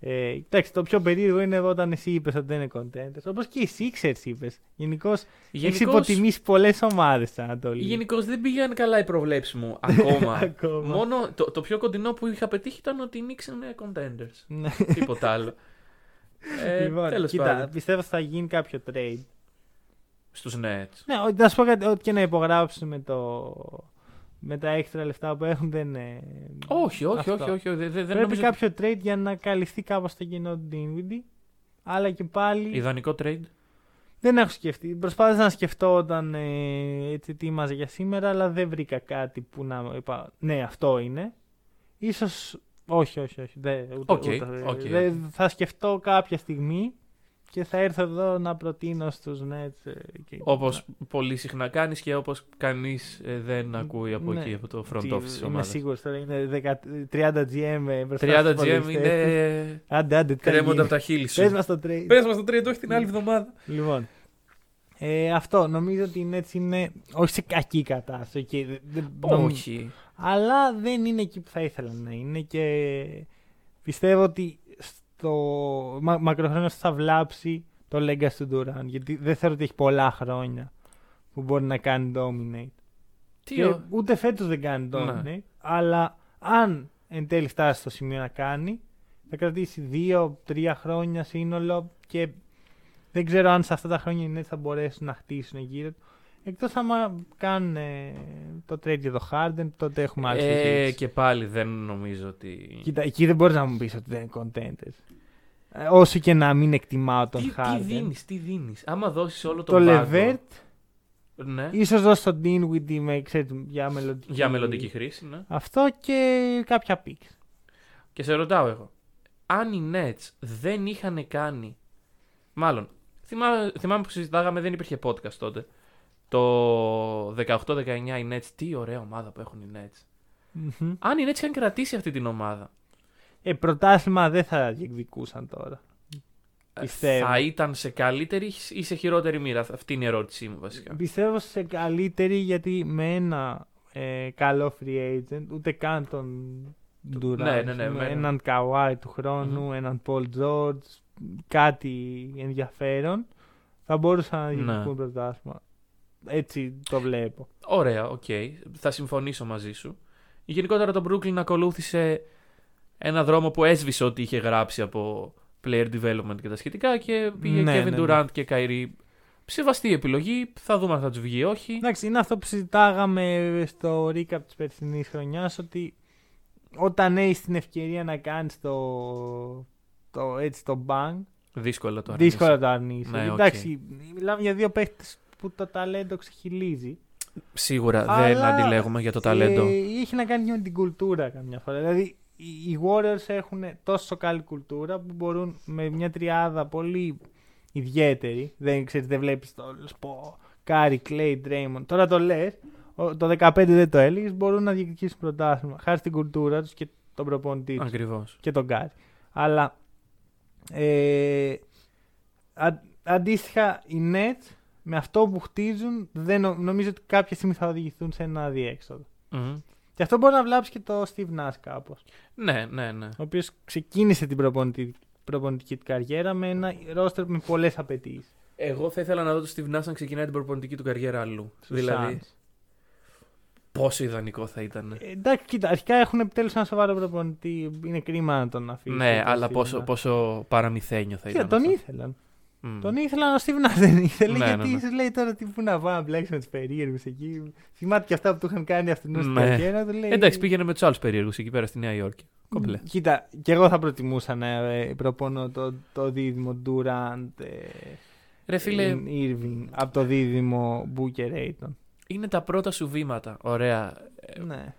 Ε, εντάξει, το πιο περίεργο είναι όταν εσύ είπες ότι δεν είναι contenders. Όπως και οι Sixers είπες. Γενικώς έχεις Γενικώς- υποτιμήσει πολλές ομάδες στην Ανατολή. Γενικώς δεν πήγαν καλά οι προβλέψεις μου ακόμα. *laughs* Ακόμα. Μόνο το, το πιο κοντινό που είχα πετύχει ήταν ότι οι Knicks είναι contenders. *laughs* Ναι. Τίποτα άλλο. Ε, λοιπόν, τέλος κοίτα, πάντων. πιστεύω θα γίνει κάποιο trade. Στους Nets. Ναι, ό- να σου πω κάτι, ό,τι και να υπογράψουν με, το... με τα έξτρα λεφτά που έχουν δεν είναι. Όχι, όχι, αυτό. όχι, όχι. Δεν, δεν Πρέπει νομίζω... κάποιο trade για να καλυφθεί κάπως το κενό του Dinwiddie. Αλλά και πάλι Ιδανικό trade; Δεν έχω σκεφτεί. Προσπάθησα να σκεφτώ όταν ε, έτσι ετοίμαζα για σήμερα, αλλά δεν βρήκα κάτι που να είπα. Ναι, αυτό είναι. Ίσως... Όχι, όχι, όχι. Δεν, ούτε, Οκ, ούτε- οκ, δεν- θα σκεφτώ κάποια στιγμή και θα έρθω εδώ να προτείνω στους Nets. ε, και- Όπως πολύ συχνά κάνεις και όπως κανείς δεν ακούει από Ναι. εκεί, από το front Τι- office της Είμαι ομάδας. σίγουρος τώρα είναι 10 30 GM ε, μπροστά 30 στους GM υπολογιστές τους. είναι. Άντε, άντε, τι θα Κρέμονται γίνει. από τα χείλη σου. Πες μας το trade. Πες μας το τρίτο, όχι την άλλη εβδομάδα. Λοιπόν. Ε, αυτό νομίζω ότι οι Nets είναι όχι σε κακή κατάσταση. και δεν- δεν- νομ- Όχι. Αλλά δεν είναι εκεί που θα ήθελα να είναι και πιστεύω ότι στο μα, μακροχρόνια θα βλάψει το legacy του Durant γιατί δεν θεωρώ ότι έχει πολλά χρόνια που μπορεί να κάνει dominate. Τι Και ο- ούτε φέτος δεν κάνει dominate, Ναι. αλλά αν εν τέλει φτάσει στο σημείο να κάνει, θα κρατήσει δύο-τρία χρόνια σύνολο και δεν ξέρω αν σε αυτά τα χρόνια οι Nets θα μπορέσουν να χτίσουν γύρω του. Εκτός άμα κάνουν ε, το trade για το Harden, τότε έχουμε άλλη Ε, συζήτηση. και πάλι δεν νομίζω ότι. Κοίτα, εκεί δεν μπορείς να μου πεις ότι δεν είναι contenders. Ε, όσο και να μην εκτιμάω τον Τι, τι Harden. δίνεις, τι δίνεις; Άμα δώσεις όλο το τον πάγκο, Levert, Ναι, ίσως δώσει τον Dinwiddie με, ξέρετε, για μελλοντική, για μελλοντική χρήση, ναι. Αυτό και κάποια picks. Και σε ρωτάω εγώ, αν οι Nets δεν είχαν κάνει. Μάλλον, θυμάμαι, θυμάμαι που συζητάγαμε, δεν υπήρχε podcast τότε. Το 18-19 οι Nets, τι ωραία ομάδα που έχουν οι Nets. Μμμ. Αν οι Nets είχαν κρατήσει αυτή την ομάδα, Ε, πρωτάθλημα δεν θα διεκδικούσαν τώρα. ε, Πιστεύω. θα ήταν σε καλύτερη ή σε χειρότερη μοίρα. Αυτή είναι η ερώτησή μου βασικά. Πιστεύω σε καλύτερη γιατί με ένα ε, καλό free agent, ούτε καν τον Durant, ναι, ναι, ναι, με με- έναν Kawhi του χρόνου, έναν Paul George, κάτι ενδιαφέρον, θα μπορούσαν να Ναι. διεκδικούν πρωτάθλημα. Έτσι το βλέπω. Ωραία, οκ. Θα συμφωνήσω μαζί σου. Γενικότερα το Brooklyn ακολούθησε ένα δρόμο που έσβησε ό,τι είχε γράψει από player development και τα σχετικά και πήγε Ναι, Kevin ναι, ναι. Durant και Kyrie. Σεβαστή επιλογή. Θα δούμε αν θα τους βγει ή όχι. Εντάξει, είναι αυτό που συζητάγαμε στο recap της περσινής χρονιάς ότι όταν έχεις την ευκαιρία να κάνεις το, το, έτσι, το bang, Δύσκολα το αρνείσαι. δύσκολα το αρνείσαι. Ναι, οκ. Εντάξει, μιλάμε για δύο παίχτες που το ταλέντο ξεχειλίζει. Σίγουρα δεν Αλλά, αντιλέγουμε για το ταλέντο. Ε, έχει να κάνει και με την κουλτούρα καμιά φορά. Δηλαδή, οι οι Warriors έχουν τόσο καλή κουλτούρα που μπορούν με μια τριάδα πολύ ιδιαίτερη. Δεν, ξέρεις, δεν βλέπεις το σπο, Curry, Klay, Draymond. Τώρα το λες, ο- το 15 δεν το έλεγες, μπορούν να διεκδικήσουν πρωτάθλημα. Χάρη στην κουλτούρα τους και τον προπονητή τους Ακριβώς. και τον Κάρι. Αλλά ε, α, αντίστοιχα οι Nets με αυτό που χτίζουν δεν νο- νομίζω ότι κάποια στιγμή θα οδηγηθούν σε ένα διέξοδο. Και αυτό μπορεί να βλάψει και το Steve Nash κάπως. Ναι, ναι, ναι. Ο οποίος ξεκίνησε την προπονητική, προπονητική του καριέρα με ένα ρόστερ με πολλές απαιτήσεις. Εγώ θα ήθελα να δω τον Steve Nash να ξεκινάει την προπονητική του καριέρα αλλού. δηλαδή, πόσο ιδανικό θα ήταν. Ε, εντάξει, κοίτα, αρχικά έχουν επιτέλους ένα σοβαρό προπονητή. Είναι κρίμα να τον αφήσει. ναι, τον αλλά Steve πόσο, Nash. πόσο παραμυθένιο θα Κοίτα, ήταν. τον αυτό. ήθελαν. Μμ. Τον ήθελαν, ο Steve Nash δεν ήθελε. Ναι, γιατί ναι, ναι. σου λέει τώρα τι που να πάω να μπλέξει με τους περίεργους εκεί. Θυμάται και αυτά που του είχαν κάνει αυτούς στην Ναι. καριέρα. Του λέει, Εντάξει, πήγαινε με τους άλλους περίεργους εκεί πέρα στη Νέα Υόρκη. Κομπλέ. Κοίτα, και εγώ θα προτιμούσα να ε, προπονώ το, το δίδυμο Durant ε, Ρε φίλε, Irving από το δίδυμο Booker Aiton. είναι τα πρώτα σου βήματα. Ωραία. Ε, Ναι.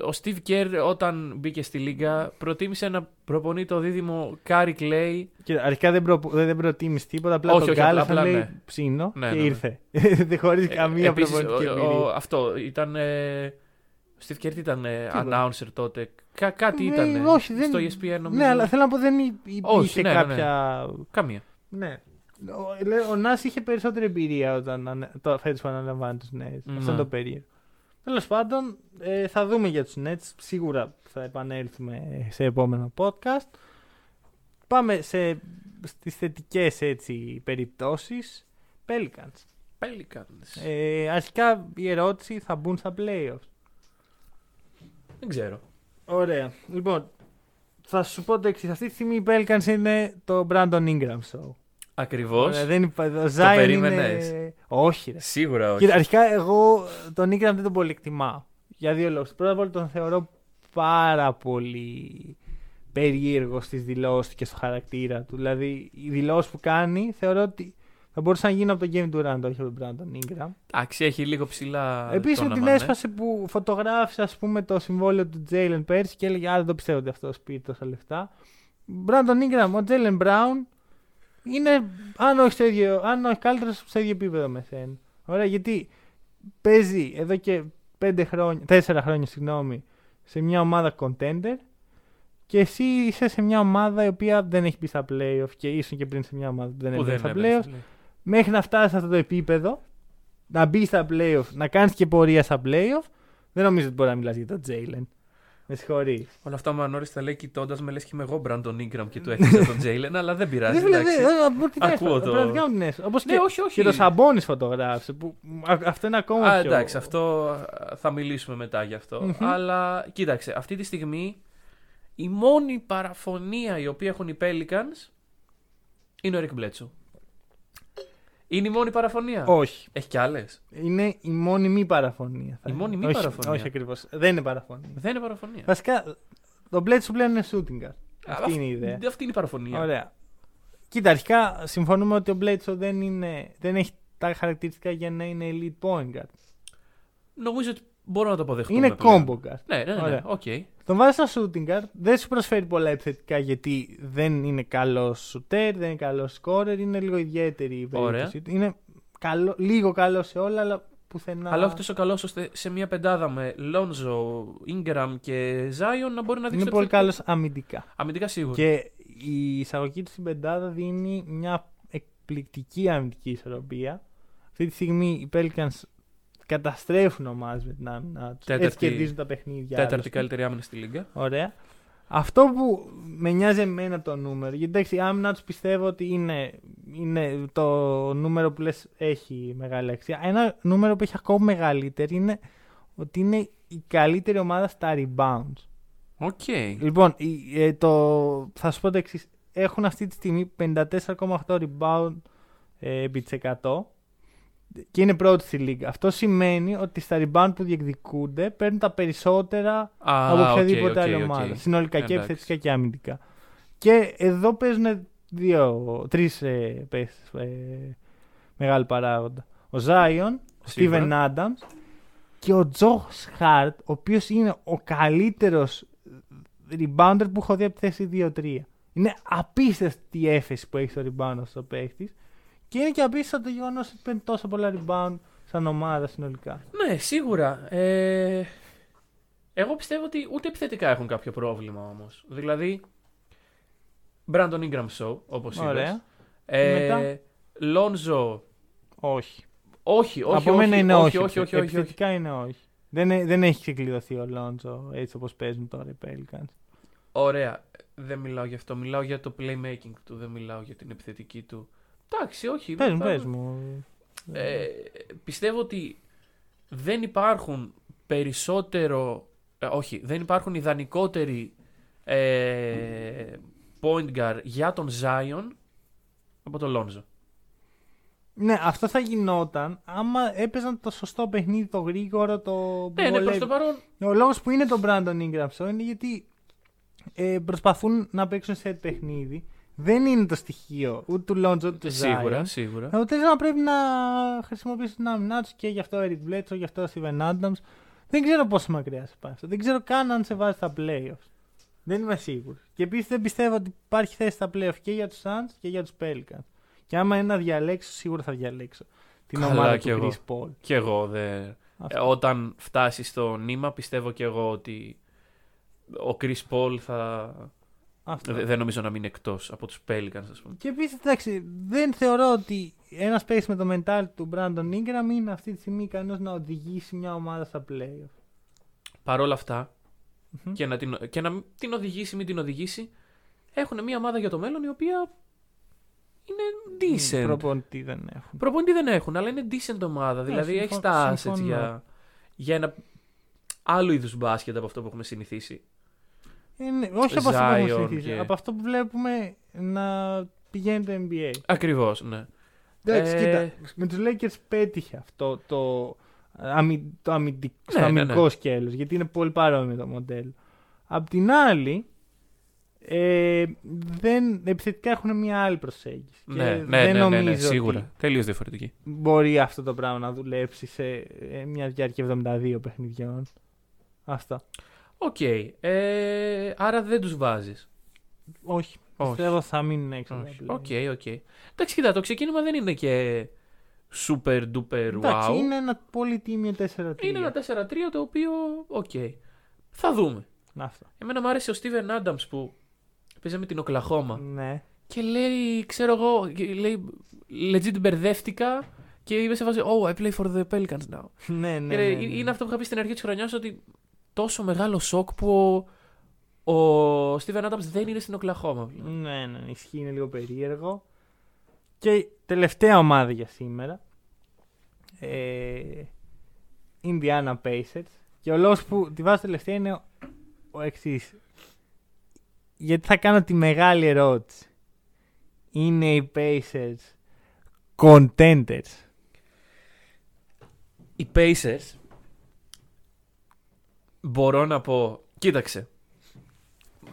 Ο Steve Kerr όταν μπήκε στη Λίγκα προτίμησε να προπονεί το δίδυμο Curry Klay. Κοίτα, αρχικά δεν, προ, δεν προτίμησε τίποτα, απλά Όχι, τον όχι, κάλεσαν, απλά, λέει ναι. ψήνομαι Ναι, και ναι, ναι. ήρθε. *laughs* δεν χωρίς καμία Επίσης, προπονητική ο- εμπειρία. ο- Αυτό ήταν. Ε, ο Steve Kerr ήταν ε, Τίποτα. announcer τότε; Κα, κάτι Ε, ήταν. όχι, δεν- Στο ESPN νομίζω. Ναι, αλλά θέλω να πω δεν υ- υπήρχε Όχι, ναι, ναι, ναι. κάποια. Καμία. Ναι. Ο, λέ- ο Νάς είχε περισσότερη εμπειρία όταν ανε- το φέτος που αναλαμβάνει τους Nets. Ναι. Αυτό είναι το περίεργο. Τέλος πάντων, ε, θα δούμε για τους Nets. Σίγουρα θα επανέλθουμε σε επόμενο podcast. Πάμε σε, στις θετικές έτσι, περιπτώσεις. Pelicans. Pelicans. Ε, αρχικά η ερώτηση θα μπουν στα playoffs; Δεν ξέρω. Ωραία. Λοιπόν, θα σου πω το εξής. Αυτή τη στιγμή οι Pelicans είναι το Brandon Ingram show. Ακριβώς. Ωραία, δεν υπά... Ο Zion περίμενες; είναι... Όχι ρε. Σίγουρα όχι. Κοίτα, αρχικά εγώ τον Ingram δεν τον πολύ εκτιμάω. Για δύο λόγους. Πρώτα απ' όλα τον θεωρώ πάρα πολύ περίεργο στις δηλώσεις του και στο χαρακτήρα του. Δηλαδή, οι δηλώσεις που κάνει θεωρώ ότι Θα μπορούσε να γίνει από τον Game Durant, όχι από τον Brandon Ingram. Εντάξει, έχει λίγο ψηλά. Επίσης το με την όνομα, ναι. έσπασε που φωτογράφησε ας πούμε, το συμβόλαιο του Jalen πέρσι και έλεγε Α, δεν το πιστεύω ότι αυτό σπίτι τόσα λεφτά. Brandon Ingram, ο Jalen Brown είναι, αν όχι, στο ίδιο, αν όχι καλύτερος, στο ίδιο επίπεδο με σένα. Ωραία, γιατί παίζει εδώ και πέντε χρόνια, τέσσερα χρόνια συγγνώμη, σε μια ομάδα contender και εσύ είσαι σε μια ομάδα η οποία δεν έχει μπει στα playoff και ήσουν και πριν σε μια ομάδα που δεν Που έχει μπει δεν στα έβγαινε playoff στα playoff. μέχρι να φτάσεις σε αυτό το επίπεδο, να μπεις στα playoff, να κάνεις και πορεία στα playoff, δεν νομίζω ότι μπορεί να μιλάς για τον Jalen. Με συγχωρείς. Όλα αυτά ο Μανώρη τα λέει κοιτώντας με λες και είμαι εγώ Brandon Ingram και του έθεσα τον Jalen, αλλά δεν πειράζει. Δεν εντάξει. Ακούω το- Όπως Ναι, και, όχι, όχι. και το Σαμπόνι φωτογράφησε. Που, α- αυτό είναι ακόμα Α, πιο. εντάξει, αυτό α, θα μιλήσουμε μετά γι' αυτό. Μμμ. Αλλά κοίταξε, αυτή τη στιγμή η μόνη παραφωνία η οποία έχουν οι Pelicans είναι ο Rick Bledsoe. Είναι η μόνη παραφωνία; Όχι. Έχει κι άλλες; Είναι η μόνη μη παραφωνία. θα Η μόνη έλεγα. μη όχι, παραφωνία. Όχι ακριβώς. Δεν είναι παραφωνία. Δεν είναι παραφωνία. Βασικά, το Bledsoe πλέον είναι shooting guard. Α, Αυτή είναι η ιδέα. Αυτή είναι η παραφωνία. Ωραία. Κοίτα, αρχικά συμφωνούμε ότι ο Bledsoe δεν, είναι, δεν έχει τα χαρακτηριστικά για να είναι elite point guard. Νομίζω ότι μπορώ να το αποδεχτούμε. Είναι πλέον. combo guard. Ναι, ναι, ναι. Ωραία. Οκ. Τον βάζεις στο shooting guard, δεν σου προσφέρει πολλά επιθετικά γιατί δεν είναι καλό shooter, δεν είναι καλό scorer, είναι λίγο ιδιαίτερη η Ωραία. περίπτωση του. Είναι καλό, λίγο καλό σε όλα, αλλά πουθενά. Αλλά όχι τόσο καλός ώστε σε μια πεντάδα με Lonzo, Ingram και Zion να μπορεί να δείξει. είναι το πολύ καλός επιθετικό. αμυντικά. Αμυντικά σίγουρα. Και η εισαγωγή του στην πεντάδα δίνει μια εκπληκτική αμυντική ισορροπία. Αυτή τη στιγμή οι Pelicans καταστρέφουν ομάδες με την άμυνα τους. Τέταρτη- Έτσι κερδίζουν τα παιχνίδια. Τέταρτη άλλωστε. καλύτερη άμυνα στη Λίγκα. Ωραία. Αυτό που με νοιάζει εμένα το νούμερο, γιατί εντάξει, η άμυνα τους πιστεύω ότι είναι, είναι το νούμερο που λες έχει μεγάλη αξία. Ένα νούμερο που έχει ακόμα μεγαλύτερη είναι ότι είναι η καλύτερη ομάδα στα rebounds. Οκ. Λοιπόν, η- ε, το, θα σου πω το εξής. Έχουν αυτή τη στιγμή 54,8 rebound ε, επί τοις 100 και είναι πρώτη στη Λίγκα. Αυτό σημαίνει ότι στα rebound που διεκδικούνται παίρνουν τα περισσότερα Α, από οκ, οποιαδήποτε οκ, άλλη οκ. ομάδα. Συνολικά και Εντάξει. επιθετικά και αμυντικά. Και εδώ παίζουν δύο, τρεις ε, παίχτες, ε, μεγάλοι παράγοντα. Ο Ζάιον, ο Σίγουρα. Στίβεν Άνταμς και ο Τζος Χαρτ, ο οποίος είναι ο καλύτερος rebounder που έχω δει από τη θέση 2-3. Είναι απίστευτη η έφεση που έχει στο rebound στο παίχτης. Και είναι και απίστευτο το γεγονός ότι παίρνει τόσο πολλά rebound σαν ομάδα συνολικά. Ναι, σίγουρα. Ε, εγώ πιστεύω ότι ούτε επιθετικά έχουν κάποιο πρόβλημα όμως. Δηλαδή. Brandon Ingram Show, όπως είπες. Ωραία. Ε, Μετά; Lonzo. Όχι. Όχι, όχι. Από όχι, μένα είναι όχι. όχι, όχι, όχι, όχι, όχι. Επιθετικά είναι όχι. Δεν, ε- δεν έχει ξεκλειδωθεί ο Λόντζο έτσι όπως παίζουν τώρα οι Pelicans. Ωραία. Δεν μιλάω γι' αυτό. Μιλάω για το playmaking του. Δεν μιλάω για την επιθετική του. Εντάξει, όχι. Πες μου, θα- πες μου. Ε, πιστεύω ότι δεν υπάρχουν περισσότερο. ε, όχι, δεν υπάρχουν ιδανικότεροι ε, point guard για τον Zion από τον Lonzo. Ναι, αυτό θα γινόταν άμα έπαιζαν το σωστό παιχνίδι, το γρήγορο, το. που Ναι, ναι, προς βολεύει. το παρόν. Ο λόγος που είναι το Brandon Ingram show είναι γιατί ε, προσπαθούν να παίξουν σε παιχνίδι. Δεν είναι το στοιχείο ούτε του Lonzo ούτε του Σίγουρα, Zion. σίγουρα. Αποτέλεσμα πρέπει να χρησιμοποιήσουν την άμυνά τους και γι' αυτό Eric Bledsoe, γι' αυτό Steven Adams. Δεν ξέρω πόσο μακριά σε πάει αυτό. Δεν ξέρω καν αν σε βάζει στα playoffs. Δεν είμαι σίγουρος. Και επίσης δεν πιστεύω ότι υπάρχει θέση στα playoffs και για τους Suns και για τους Pelicans. Και άμα είναι να διαλέξω, σίγουρα θα διαλέξω την Καλά, ομάδα κι του εγώ. Chris Paul. Και εγώ δε... Αυτό. ε, όταν φτάσει στο νήμα πιστεύω και εγώ ότι ο Chris Paul θα... Αυτό. δε- Δεν νομίζω να μείνει εκτός από τους Pelicans ας πούμε. Και επίσης, εντάξει, δεν θεωρώ ότι ένας παίκτης με το mental του Brandon Ingram είναι αυτή τη στιγμή ικανός να οδηγήσει μια ομάδα στα playoff. Παρ' όλα αυτά Μμμ. και να, την, και να μην την οδηγήσει, μην την οδηγήσει, έχουν μια ομάδα για το μέλλον η οποία είναι decent. Προπονητή δεν έχουν. Προπονητή δεν έχουν, αλλά είναι decent ομάδα. δηλαδή συμφω- έχει τα assets συμφωνώ. για, για ένα άλλου είδους μπάσκετ από αυτό που έχουμε συνηθίσει. Είναι, όχι από αυτό που έχουμε Zion συνηθίσει, και- από αυτό που βλέπουμε να πηγαίνει το NBA. Ακριβώς, ναι. Εντάξει, Ε, κοίτα, με τους Lakers πέτυχε αυτό το, αμυ, το αμυντικ, στο Ναι, ναι, αμυντικό ναι. σκέλος, γιατί είναι πολύ παρόμοιο το μοντέλο. Απ' την άλλη, Ε, δεν, επιθετικά έχουν μια άλλη προσέγγιση. Και Ναι, ναι, δεν ναι, ναι, ναι, νομίζω σίγουρα. ότι Τελείως διαφορετική. μπορεί αυτό το πράγμα να δουλέψει σε ε, μια διάρκεια 72 παιχνιδιών. Αυτό. Οκ. Ε, άρα δεν τους βάζεις. Όχι. Όχι. Πιστεύω θα μείνουν έξω. Όχι. από Οκ, την οκ. Εντάξει, κοίτα, το ξεκίνημα δεν είναι και super duper Εντάξει, wow. είναι ένα πολύ τίμιο 4-3. Είναι ένα 4-3 το οποίο, οκ. Θα δούμε. Αυτό. Εμένα μου άρεσε ο Steven Adams που παίζει με την Οκλαχόμα Ναι. και λέει, ξέρω εγώ, και λέει, legit μπερδεύτηκα και είπε σε φάση, oh, I play for the Pelicans now. ναι, ναι, Και λέει, ναι, ναι. Είναι αυτό που είχα πει στην αρχή της χρονιάς ότι τόσο μεγάλο σοκ που ο, ο Steven Adams δεν είναι στην Οκλαχώμα. Ναι, ναι, ισχύει, είναι λίγο περίεργο. Και η τελευταία ομάδα για σήμερα. Ε, Indiana Pacers. Και ο λόγος που τη βάζω τελευταία είναι ο, ο εξής. Γιατί θα κάνω τη μεγάλη ερώτηση. Είναι οι Pacers contenders; Οι Pacers μπορώ να πω. Κοίταξε.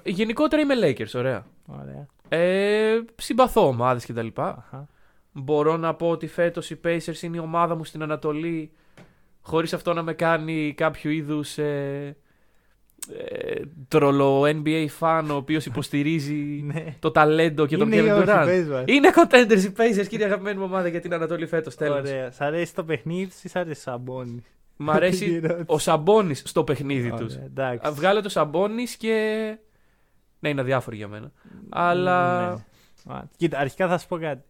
Γενικότερα είμαι Lakers, ωραία. Ωραία. Ε, συμπαθώ ομάδες κτλ. Αχα. Μπορώ να πω ότι φέτος οι Pacers είναι η ομάδα μου στην Ανατολή. Χωρίς αυτό να με κάνει κάποιο είδους ε, ε, τρολο NBA fan ο οποίος υποστηρίζει *laughs* Ναι. το ταλέντο και τον Είναι ή Kevin όχι, Durant. πες μας. Είναι contenders οι Pacers, κύριε αγαπημένη μου ομάδα για την Ανατολή φέτος. Τέλος. Ωραία. Σ' αρέσει το παιχνίδι του ή σ' αρέσει ο Σαμπόνι. Μ' αρέσει ο Σαμπόνι στο παιχνίδι τους. Εντάξει. Βγάλε το Σαμπόνι και. Ναι, είναι αδιάφορο για μένα. Αλλά. Ναι. Α, Κοίτα, αρχικά θα σου πω κάτι.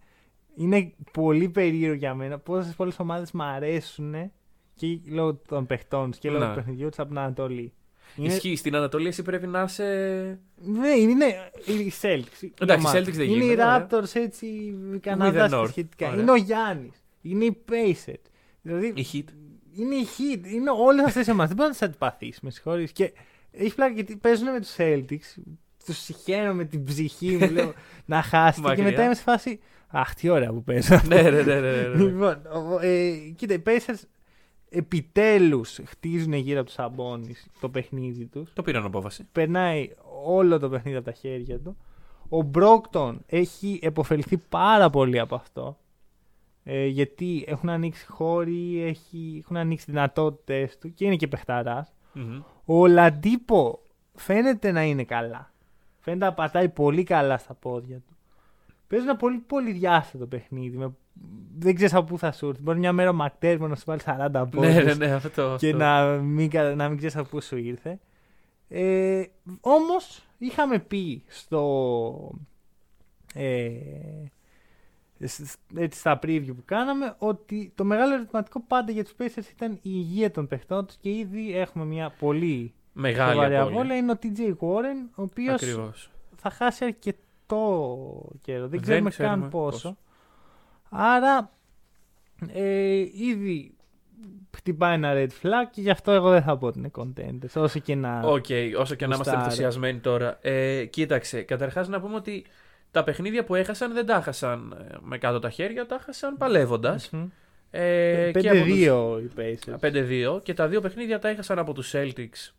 Είναι πολύ περίεργο για μένα πόσες πολλές ομάδες μου αρέσουν και λόγω των παιχτών τους και λόγω Ναι. του παιχνιδιού τους από την Ανατολή. Είναι... Ισχύει. Στην Ανατολή εσύ πρέπει να είσαι. Ναι, είναι οι Celtics. η Εντάξει, ομάδα. οι Celtics δεν Είναι οι γίνονται, ωραία. Raptors έτσι, οι With the Καναδά North. και σχετικά. Ωραία. Είναι ο Γιάννης. Είναι οι Pacers. Δηλαδή Η Heat. Είναι η Heat. Είναι όλες αυτές οι ομάδες. Δεν μπορεί να τις αντιπαθήσει, με συγχωρείς. Και έχεις πλάκα γιατί παίζουν με τους Celtics. Τους συχαίνω με την ψυχή μου. λέω να χάσετε. και Μακριά. μετά είμαι σε φάση. Αχ, τι ωραία που παίζω. ναι, ναι, ναι, ναι, ναι, ναι. λοιπόν, ο- ε, κοίτα, οι Pacers επιτέλους χτίζουν γύρω από τους Σαμπόνι το παιχνίδι τους. Το πήραν απόφαση. Περνάει όλο το παιχνίδι από τα χέρια του. Ο Μπρόκτον έχει επωφεληθεί πάρα πολύ από αυτό. Ε, γιατί έχουν ανοίξει χώροι, έχει, έχουν ανοίξει δυνατότητες του και είναι και παιχταράς. Μμμ. Ο Λαντίπο φαίνεται να είναι καλά. Φαίνεται να πατάει πολύ καλά στα πόδια του. Παίζει ένα πολύ πολύ διάστατο παιχνίδι. Με... Δεν ξέρεις από πού θα σου έρθει. Μπορεί μια μέρα ο Μακτέρμο να σου βάλει 40 πόντους Ναι, ναι, ναι, αυτό. και αυτό. να μην, κα- να μην ξέρεις από πού σου ήρθε. Ε, Όμως είχαμε πει στο. Ε, σ- σ- έτσι στα preview που κάναμε ότι το μεγάλο ερωτηματικό πάντα για τους Pacers ήταν η υγεία των παιχτών τους και ήδη έχουμε μια πολύ Μεγάλη σοβαρή απώλεια. απώλεια. Είναι ο TJ Warren, ο οποίος Ακριβώς. θα χάσει αρκετό καιρό. Δεν Δεν ξέρουμε, ξέρουμε καν πόσο. πόσο. Άρα ε, ήδη χτυπάει ένα red flag και γι' αυτό εγώ δεν θα πω ότι είναι contenders. Όσο και να. Οκ, όσο και να είμαστε Γουστάρω. ενθουσιασμένοι τώρα. Ε, κοίταξε, καταρχάς να πούμε ότι τα παιχνίδια που έχασαν δεν τα έχασαν ε, με κάτω τα χέρια, τα έχασαν παλεύοντας. Μμμ. Ε, και από τους- 5-2 οι Pacers. 5-2 και τα δύο παιχνίδια τα έχασαν από τους Celtics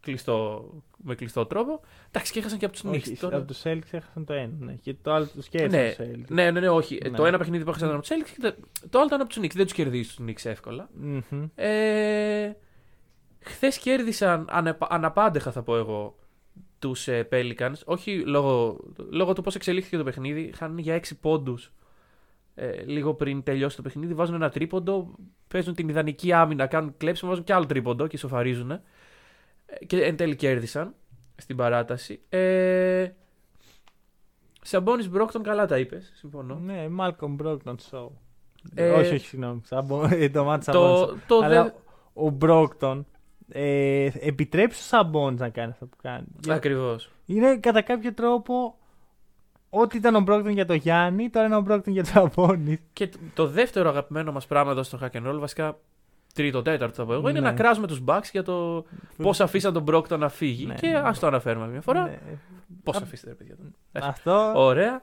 κλειστό, με κλειστό τρόπο. Εντάξει, και έχασαν και από τους Όχι, Knicks. Τώρα... από τους Celtics έχασαν το ένα. Ναι. Και το άλλο τους και Ναι, τους Celtics. ναι, ναι, ναι, όχι. Ναι. Το ένα παιχνίδι που έχασαν από τους Celtics και το, το άλλο ήταν από τους Knicks. Δεν τους κερδίζει τους Knicks εύκολα. Μμμ. Ε, Χθες κέρδισαν ανεπα- αναπάντεχα, θα πω εγώ, τους ε, Pelicans. Όχι λόγω, λόγω του πώς εξελίχθηκε το παιχνίδι. Είχαν για 6 πόντους ε, λίγο πριν τελειώσει το παιχνίδι. Βάζουν ένα τρίποντο, παίζουν την ιδανική άμυνα, κάνουν κλέψιμο, βάζουν και άλλο τρίποντο και σοφαρίζουν. Ε, και εν τέλει κέρδισαν στην παράταση. Ε, Σαμπόνις Μπρόγκντον, καλά τα είπες. Συμφωνώ. Ναι, Malcolm Brogdon show. Ε, όχι, όχι, συγγνώμη. Σαμπο- ε, Ντομάντας *laughs* Σαμπόνις. το Αλλά δε- ο Μπρόγκντον ε, επιτρέπει στο Σαμπόνις να κάνει αυτό που κάνει. Ακριβώς. Είναι κατά κάποιο τρόπο ό,τι ήταν ο Μπρόγκντον για το Γιάννη, τώρα είναι ο Μπρόγκντον για το Σαμπόνις. Και το- το δεύτερο αγαπημένο μας πράγμα εδώ στο Hack and Roll, βασικά τρίτο, τέταρτο θα πω εγώ, είναι Ναι. να κράζουμε τους Bucks για το πώς αφήσαν τον Brogdon να φύγει. Ναι, και ναι. ας το αναφέρουμε μια φορά. Ναι. Πώς Α- αφήσετε, ρε παιδιά. Αυτό Ωραία.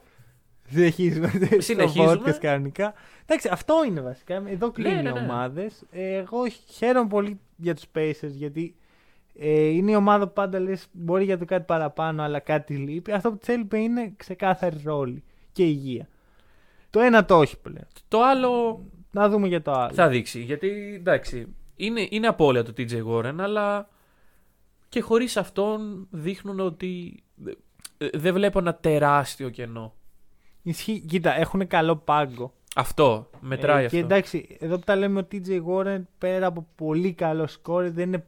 Συνεχίζουμε. Συνεχίζουμε. Το podcast κανονικά. Εντάξει, αυτό είναι βασικά. Εδώ κλείνουν ναι, οι ναι. ομάδες. Εγώ χαίρομαι πολύ για τους Pacers γιατί Ε, είναι η ομάδα που πάντα λες μπορεί για το κάτι παραπάνω, αλλά κάτι λείπει. Αυτό που τη έλειπε είναι ξεκάθαρη ρόλη και υγεία. Το ένα το όχι πλέον. Το άλλο Να δούμε για το άλλο. θα δείξει. Γιατί εντάξει, είναι, είναι απώλεια του TJ Warren, αλλά και χωρίς αυτόν δείχνουν ότι ε, δεν βλέπω ένα τεράστιο κενό. Ισχύει. Κοίτα, έχουν καλό πάγκο. Αυτό, μετράει Ε, αυτό. Και εντάξει, εδώ που τα λέμε ο TJ Warren πέρα από πολύ καλό σκόρ δεν είναι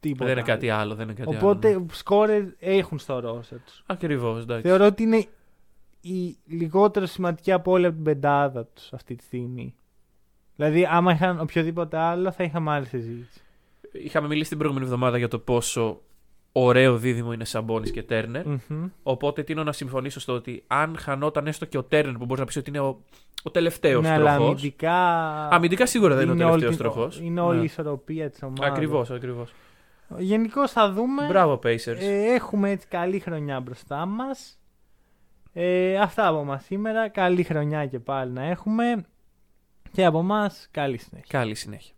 τίποτα. δεν είναι κάτι άλλο. Δεν είναι κάτι Οπότε άλλο. ναι. σκόρερ έχουν στο ρόστερ τους. Ακριβώς, εντάξει. Θεωρώ ότι είναι η λιγότερο σημαντική από όλη από την πεντάδα τους αυτή τη στιγμή. Δηλαδή, άμα είχαν οποιοδήποτε άλλο, θα είχαμε άλλη συζήτηση. Είχαμε μιλήσει την προηγούμενη εβδομάδα για το πόσο ωραίο δίδυμο είναι Σαμπόνι και Τέρνερ. Μμμ. Οπότε τίνω να συμφωνήσω στο ότι αν χανόταν έστω και ο Τέρνερ που μπορείς να πεις ότι είναι ο, ο τελευταίος Ναι, αλλά τροχός. αμυντικά. Αμυντικά σίγουρα δεν είναι ο όλη τελευταίος την- τροχός. Είναι όλη η ισορροπία της ομάδας. Ακριβώς, ακριβώς. Γενικώ θα δούμε. Μπράβο, Pacers. Ε, έχουμε έτσι καλή χρονιά μπροστά μας. Ε, αυτά από μας σήμερα. Καλή χρονιά και πάλι να έχουμε. Και από εμά καλή συνέχεια. Καλή συνέχεια.